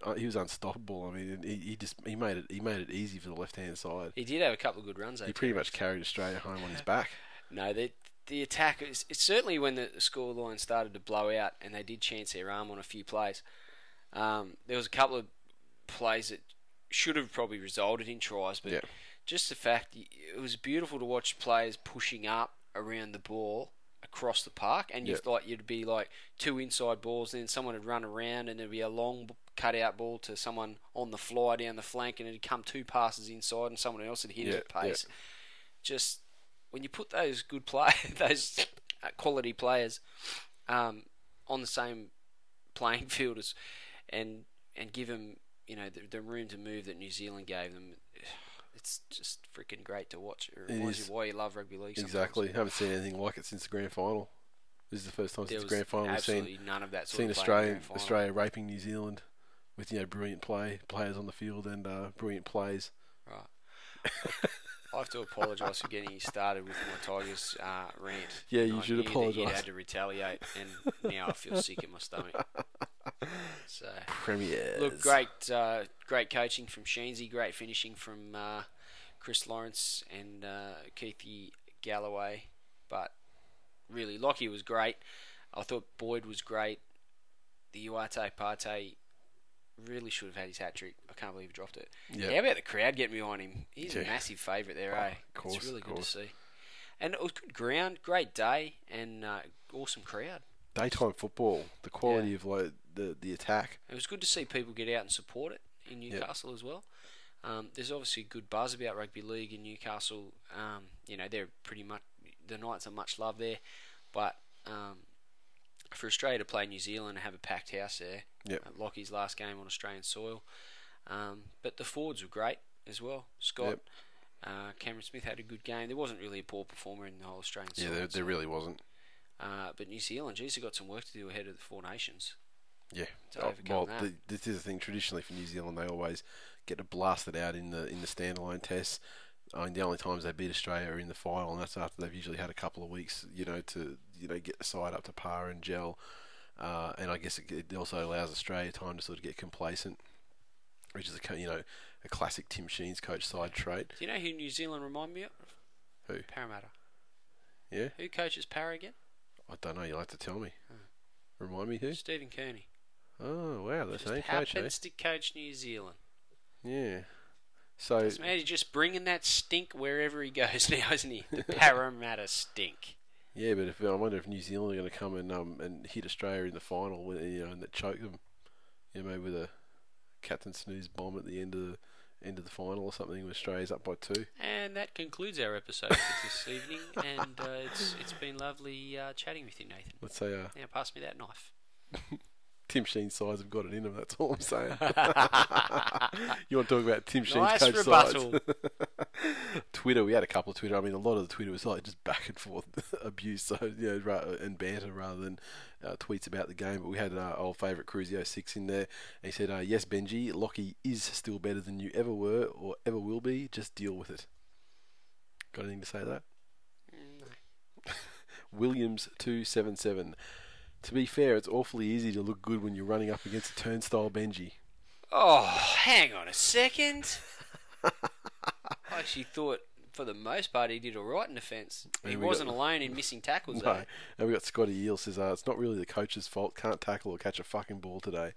Speaker 1: uh, he was unstoppable. I mean, he, he just he made it he made it easy for the left hand side.
Speaker 2: He did have a couple of good runs. though,
Speaker 1: He pretty much carried Australia home on his back.
Speaker 2: No, the the attack is it's certainly when the score line started to blow out and they did chance their arm on a few plays. Um, there was a couple of plays that should have probably resulted in tries, but
Speaker 1: Yeah.
Speaker 2: just the fact it was beautiful to watch players pushing up around the ball across the park, and you
Speaker 1: Yeah.
Speaker 2: thought you'd be like two inside balls, and then someone would run around, and there'd be a long cutout ball to someone on the fly down the flank, and it'd come two passes inside, and someone else would hit
Speaker 1: Yeah,
Speaker 2: it at pace. Just when you put those good play, those quality players um, on the same playing field as, and and give them you know the, the room to move that New Zealand gave them, it's just freaking great to watch. It reminds
Speaker 1: is.
Speaker 2: you why you love rugby league. sometimes.
Speaker 1: Exactly. Haven't seen anything like it since the grand final. This is the first time
Speaker 2: There
Speaker 1: since the grand final we've seen
Speaker 2: none of that
Speaker 1: seen Australia. Australia raping New Zealand with you know brilliant play players on the field and uh, brilliant plays.
Speaker 2: Right. I have to apologise for getting you started with my Tigers uh, rant.
Speaker 1: Yeah, you
Speaker 2: I
Speaker 1: should apologise.
Speaker 2: You had to retaliate, and now I feel sick in my stomach. So.
Speaker 1: Premiers.
Speaker 2: Look, great, uh, great coaching from Sheensy, great finishing from uh, Chris Lawrence and uh, Keithy Galloway, but really, Lockie was great. I thought Boyd was great. The Uate Pate really should have had his hat trick. I can't believe he dropped it.
Speaker 1: Yeah.
Speaker 2: How about the crowd getting behind him? He's a massive favourite there,
Speaker 1: Oh,
Speaker 2: eh?
Speaker 1: of course,
Speaker 2: it's really good to see. And it was good ground, great day, and uh, awesome crowd.
Speaker 1: Daytime football, the quality of like the the attack.
Speaker 2: It was good to see people get out and support it in Newcastle as well. Um, there's obviously good buzz about rugby league in Newcastle. Um, you know, they're pretty much the Knights are much loved there, but um, for Australia to play New Zealand and have a packed house there,
Speaker 1: Yep.
Speaker 2: uh, Lockie's last game on Australian soil. Um, but the forwards were great as well. Scott,
Speaker 1: Yep.
Speaker 2: uh, Cameron Smith had a good game. There wasn't really a poor performer in the whole Australian
Speaker 1: Yeah,
Speaker 2: side.
Speaker 1: there, there really wasn't.
Speaker 2: uh, but New Zealand, geez, they've got some work to do ahead of the Four Nations.
Speaker 1: Yeah. Oh, well, the, this is the thing. Traditionally for New Zealand, they always get to blast it out in the in the standalone tests. I mean, the only times they beat Australia are in the final, and that's after they've usually had a couple of weeks, you know, to you know get the side up to par and gel. Uh, and I guess it, it also allows Australia time to sort of get complacent, which is a you know a classic Tim Sheen's coach side trait.
Speaker 2: Do you know who New Zealand remind me of?
Speaker 1: Who?
Speaker 2: Parramatta.
Speaker 1: Yeah,
Speaker 2: Who coaches Para again?
Speaker 1: I don't know. You'll have to tell me. Remind me who?
Speaker 2: Stephen Kearney.
Speaker 1: Oh wow, the
Speaker 2: Just
Speaker 1: same coach. Eh?
Speaker 2: happens to coach New Zealand.
Speaker 1: Yeah. So
Speaker 2: man is just bringing that stink wherever he goes now, isn't he? The Parramatta stink.
Speaker 1: Yeah, but if I wonder if New Zealand are going to come and um and hit Australia in the final, when- you know, and that choke them, you know, maybe with a Captain Snooze bomb at the end of the end of the final or something. When Australia's up by two.
Speaker 2: And that concludes our episode for this evening. And uh, it's it's been lovely uh, chatting with you, Nathan.
Speaker 1: Let's say uh,
Speaker 2: Now pass me that knife.
Speaker 1: Tim Sheen's size have got it in them. That's all I'm saying. you want to talk about Tim Sheen's
Speaker 2: Nice
Speaker 1: coach
Speaker 2: rebuttal.
Speaker 1: sides? Twitter, we had a couple of Twitter. I mean, a lot of the Twitter was like just back and forth abuse, so you know, and banter rather than uh, tweets about the game. But we had our old favourite Cruzio six in there. And he said, uh, "Yes, Benji, Lockie is still better than you ever were or ever will be. Just deal with it." Got anything to say to that? Williams two seven seven. To be fair, it's awfully easy to look good when you're running up against a turnstile Benji.
Speaker 2: Oh, hang on a second. I actually thought, for the most part, he did all right in defence. He wasn't
Speaker 1: got-
Speaker 2: alone in missing tackles,
Speaker 1: No.
Speaker 2: though.
Speaker 1: And we got Scotty Eel says, uh, it's not really the coach's fault. Can't tackle or catch a fucking ball today.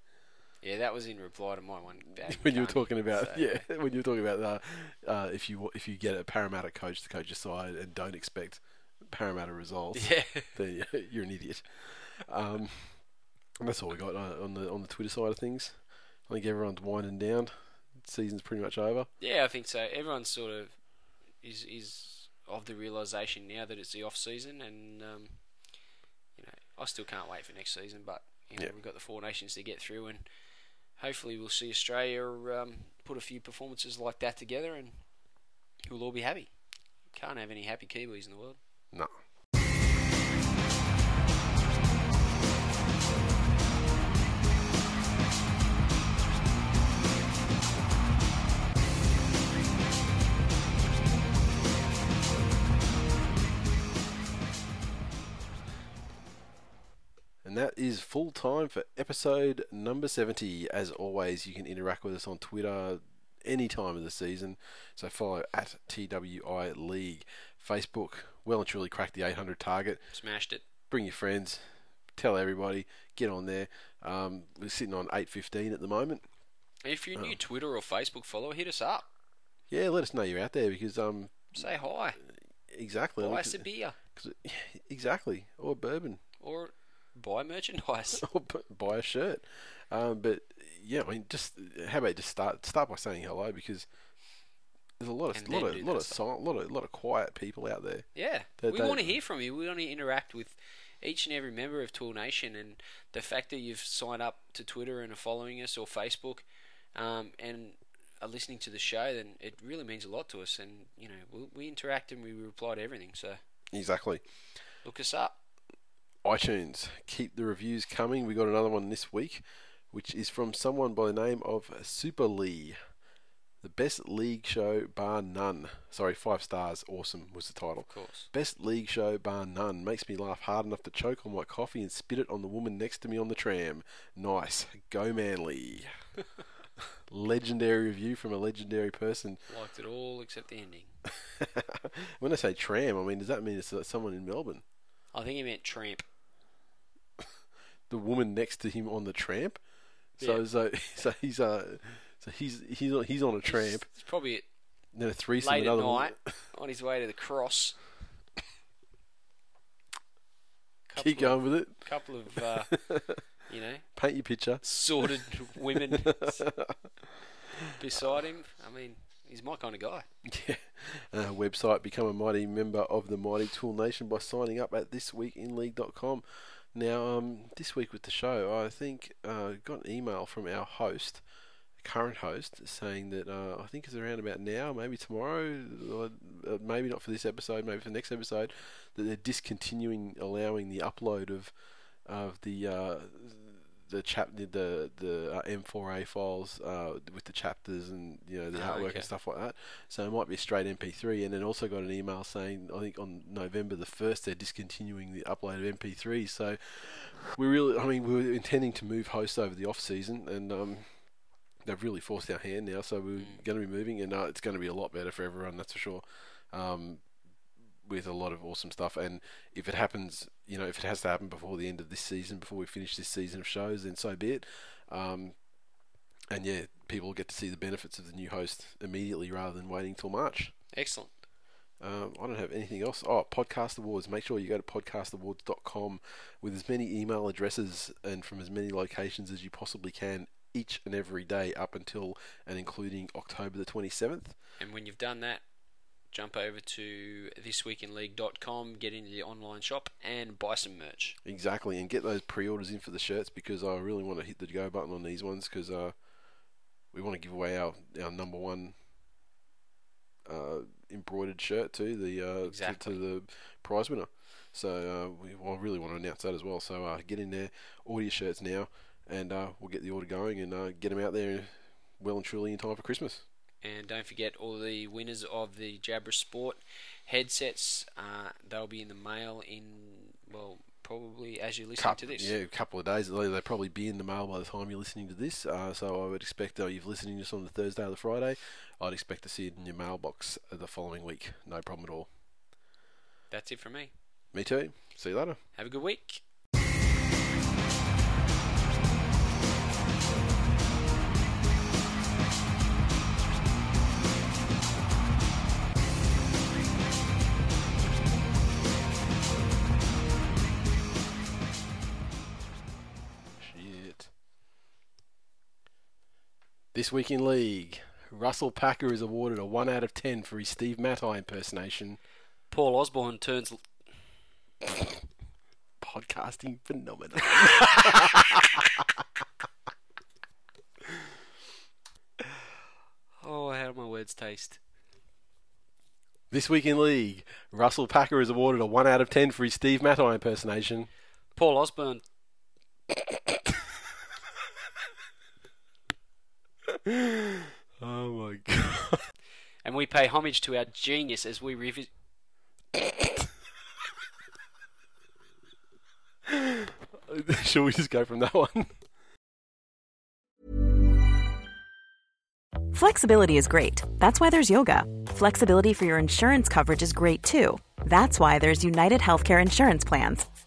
Speaker 2: Yeah, that was in reply to my one.
Speaker 1: when you were talking about
Speaker 2: So-
Speaker 1: yeah, when you were talking about uh, uh, if you if you get a Parramatta coach to coach your side and don't expect Parramatta results,
Speaker 2: Yeah.
Speaker 1: then you're an idiot. Um, And that's all we got uh, on the on the Twitter side of things. I think everyone's winding down. The Season's pretty much over.
Speaker 2: Yeah, I think so. Everyone sort of is is of the realization now that it's the off season, and um, you know, I still can't wait for next season. But you know,
Speaker 1: Yeah.
Speaker 2: we've got the four nations to get through, and hopefully we'll see Australia um, put a few performances like that together, and we'll all be happy. Can't have any happy Kiwis in the world.
Speaker 1: No. And that is full time for episode number 70. As always, you can interact with us on Twitter any time of the season. So follow at TWI League. Facebook, well and truly cracked the 800 target.
Speaker 2: Smashed it.
Speaker 1: Bring your friends, tell everybody, get on there. Um, we're sitting on 815 at the moment.
Speaker 2: If you're a new
Speaker 1: Oh.
Speaker 2: Twitter or Facebook follower, hit us up.
Speaker 1: Yeah, let us know you're out there because um,
Speaker 2: Say hi.
Speaker 1: exactly.
Speaker 2: Buy us a beer.
Speaker 1: exactly, or bourbon.
Speaker 2: Or buy merchandise.
Speaker 1: or buy a shirt. Um, but yeah, I mean, just how about just start start by saying hello because there's a lot of lot of lot of silent, lot of lot of quiet people out there.
Speaker 2: Yeah,
Speaker 1: That-
Speaker 2: we want to hear from you. We want to interact with each and every member of Tool Nation, and the fact that you've signed up to Twitter and are following us or Facebook, um, and are listening to the show, then it really means a lot to us. And you know, we, we interact and we reply to everything. So
Speaker 1: Exactly.
Speaker 2: look us up.
Speaker 1: iTunes, keep the reviews coming. We got another one this week, which is from someone by the name of Super Lee. The best league show bar none. Sorry, five stars. Awesome was the title.
Speaker 2: Of course.
Speaker 1: Best league show bar none. Makes me laugh hard enough to choke on my coffee and spit it on the woman next to me on the tram. Nice. Go Manly. legendary review from a legendary person.
Speaker 2: Liked it all except the ending.
Speaker 1: when I say tram, I mean, does that mean it's uh, someone in Melbourne?
Speaker 2: I think he meant tramp.
Speaker 1: The woman next to him on the tramp? So,
Speaker 2: Yeah.
Speaker 1: so, so he's uh, so he's he's on, he's on a tramp.
Speaker 2: It's probably
Speaker 1: Then a threesome.
Speaker 2: late at night on his way to the cross.
Speaker 1: Keep
Speaker 2: Couple of-
Speaker 1: going with it.
Speaker 2: Couple of, uh, you know,
Speaker 1: Paint your picture.
Speaker 2: sorted women beside him. I mean, he's my kind of guy.
Speaker 1: Yeah. Uh, website become a mighty member of the Mighty Tool Nation by signing up at thisweekinleague.com. Now, um, this week with the show, I think uh, got an email from our host, current host, saying that uh, I think it's around about now, maybe tomorrow, or, uh, maybe not for this episode, maybe for the next episode, that they're discontinuing allowing the upload of of the uh, the chap the the, the uh, M4A files uh, with the chapters and you know the
Speaker 2: Ah,
Speaker 1: artwork
Speaker 2: okay.
Speaker 1: and stuff like that. So it might be a straight MP3, and then also got an email saying I think on November the first they're discontinuing the upload of MP3. So we really, I mean, we were intending to move hosts over the off season, and um, they've really forced our hand now. So we're going to be moving, and uh, it's going to be a lot better for everyone. That's for sure. Um, with a lot of awesome stuff, and if it happens, you know, if it has to happen before the end of this season, before we finish this season of shows, then so be it. Um, and yeah, people get to see the benefits of the new host immediately rather than waiting till March.
Speaker 2: Excellent.
Speaker 1: Um, I don't have anything else. Oh, Podcast Awards. Make sure you go to podcastawards.com with as many email addresses and from as many locations as you possibly can each and every day up until and including October the 27th.
Speaker 2: And when you've done that, jump over to thisweekinleague.com, get into the online shop, and buy some merch.
Speaker 1: Exactly, and get those pre-orders in for the shirts because I really want to hit the go button on these ones because uh, we want to give away our, our number one uh, embroidered shirt to the uh, to-
Speaker 2: Exactly.
Speaker 1: to, the prize winner. So uh, we well, really want to announce that as well. So uh, get in there, order your shirts now, and uh, we'll get the order going and uh, get them out there well and truly in time for Christmas.
Speaker 2: And don't forget all the winners of the Jabra Sport headsets. Uh, they'll be in the mail in well, probably as you listen
Speaker 1: Coup-
Speaker 2: to this.
Speaker 1: Yeah, a couple of days. They'll they'll probably be in the mail by the time you're listening to this. Uh, so I would expect uh, you've listening to this on the Thursday or the Friday. I'd expect to see it in your mailbox the following week. No problem at all.
Speaker 2: That's it from me.
Speaker 1: Me too. See you later.
Speaker 2: Have a good week.
Speaker 1: This week in league, Russell Packer is awarded a 1 out of 10 for his Steve Matai impersonation.
Speaker 2: Paul Osborne turns.
Speaker 1: Podcasting phenomenon.
Speaker 2: Oh, how do my words taste?
Speaker 1: this week in league, Russell Packer is awarded a 1 out of 10 for his Steve Matai impersonation.
Speaker 2: Paul Osborne.
Speaker 1: Oh my god.
Speaker 2: And we pay homage to our genius as we revisit.
Speaker 1: Shall we just go from that one?
Speaker 3: Flexibility is great. That's why there's yoga. Flexibility for your insurance coverage is great too. That's why there's United Healthcare Insurance Plans.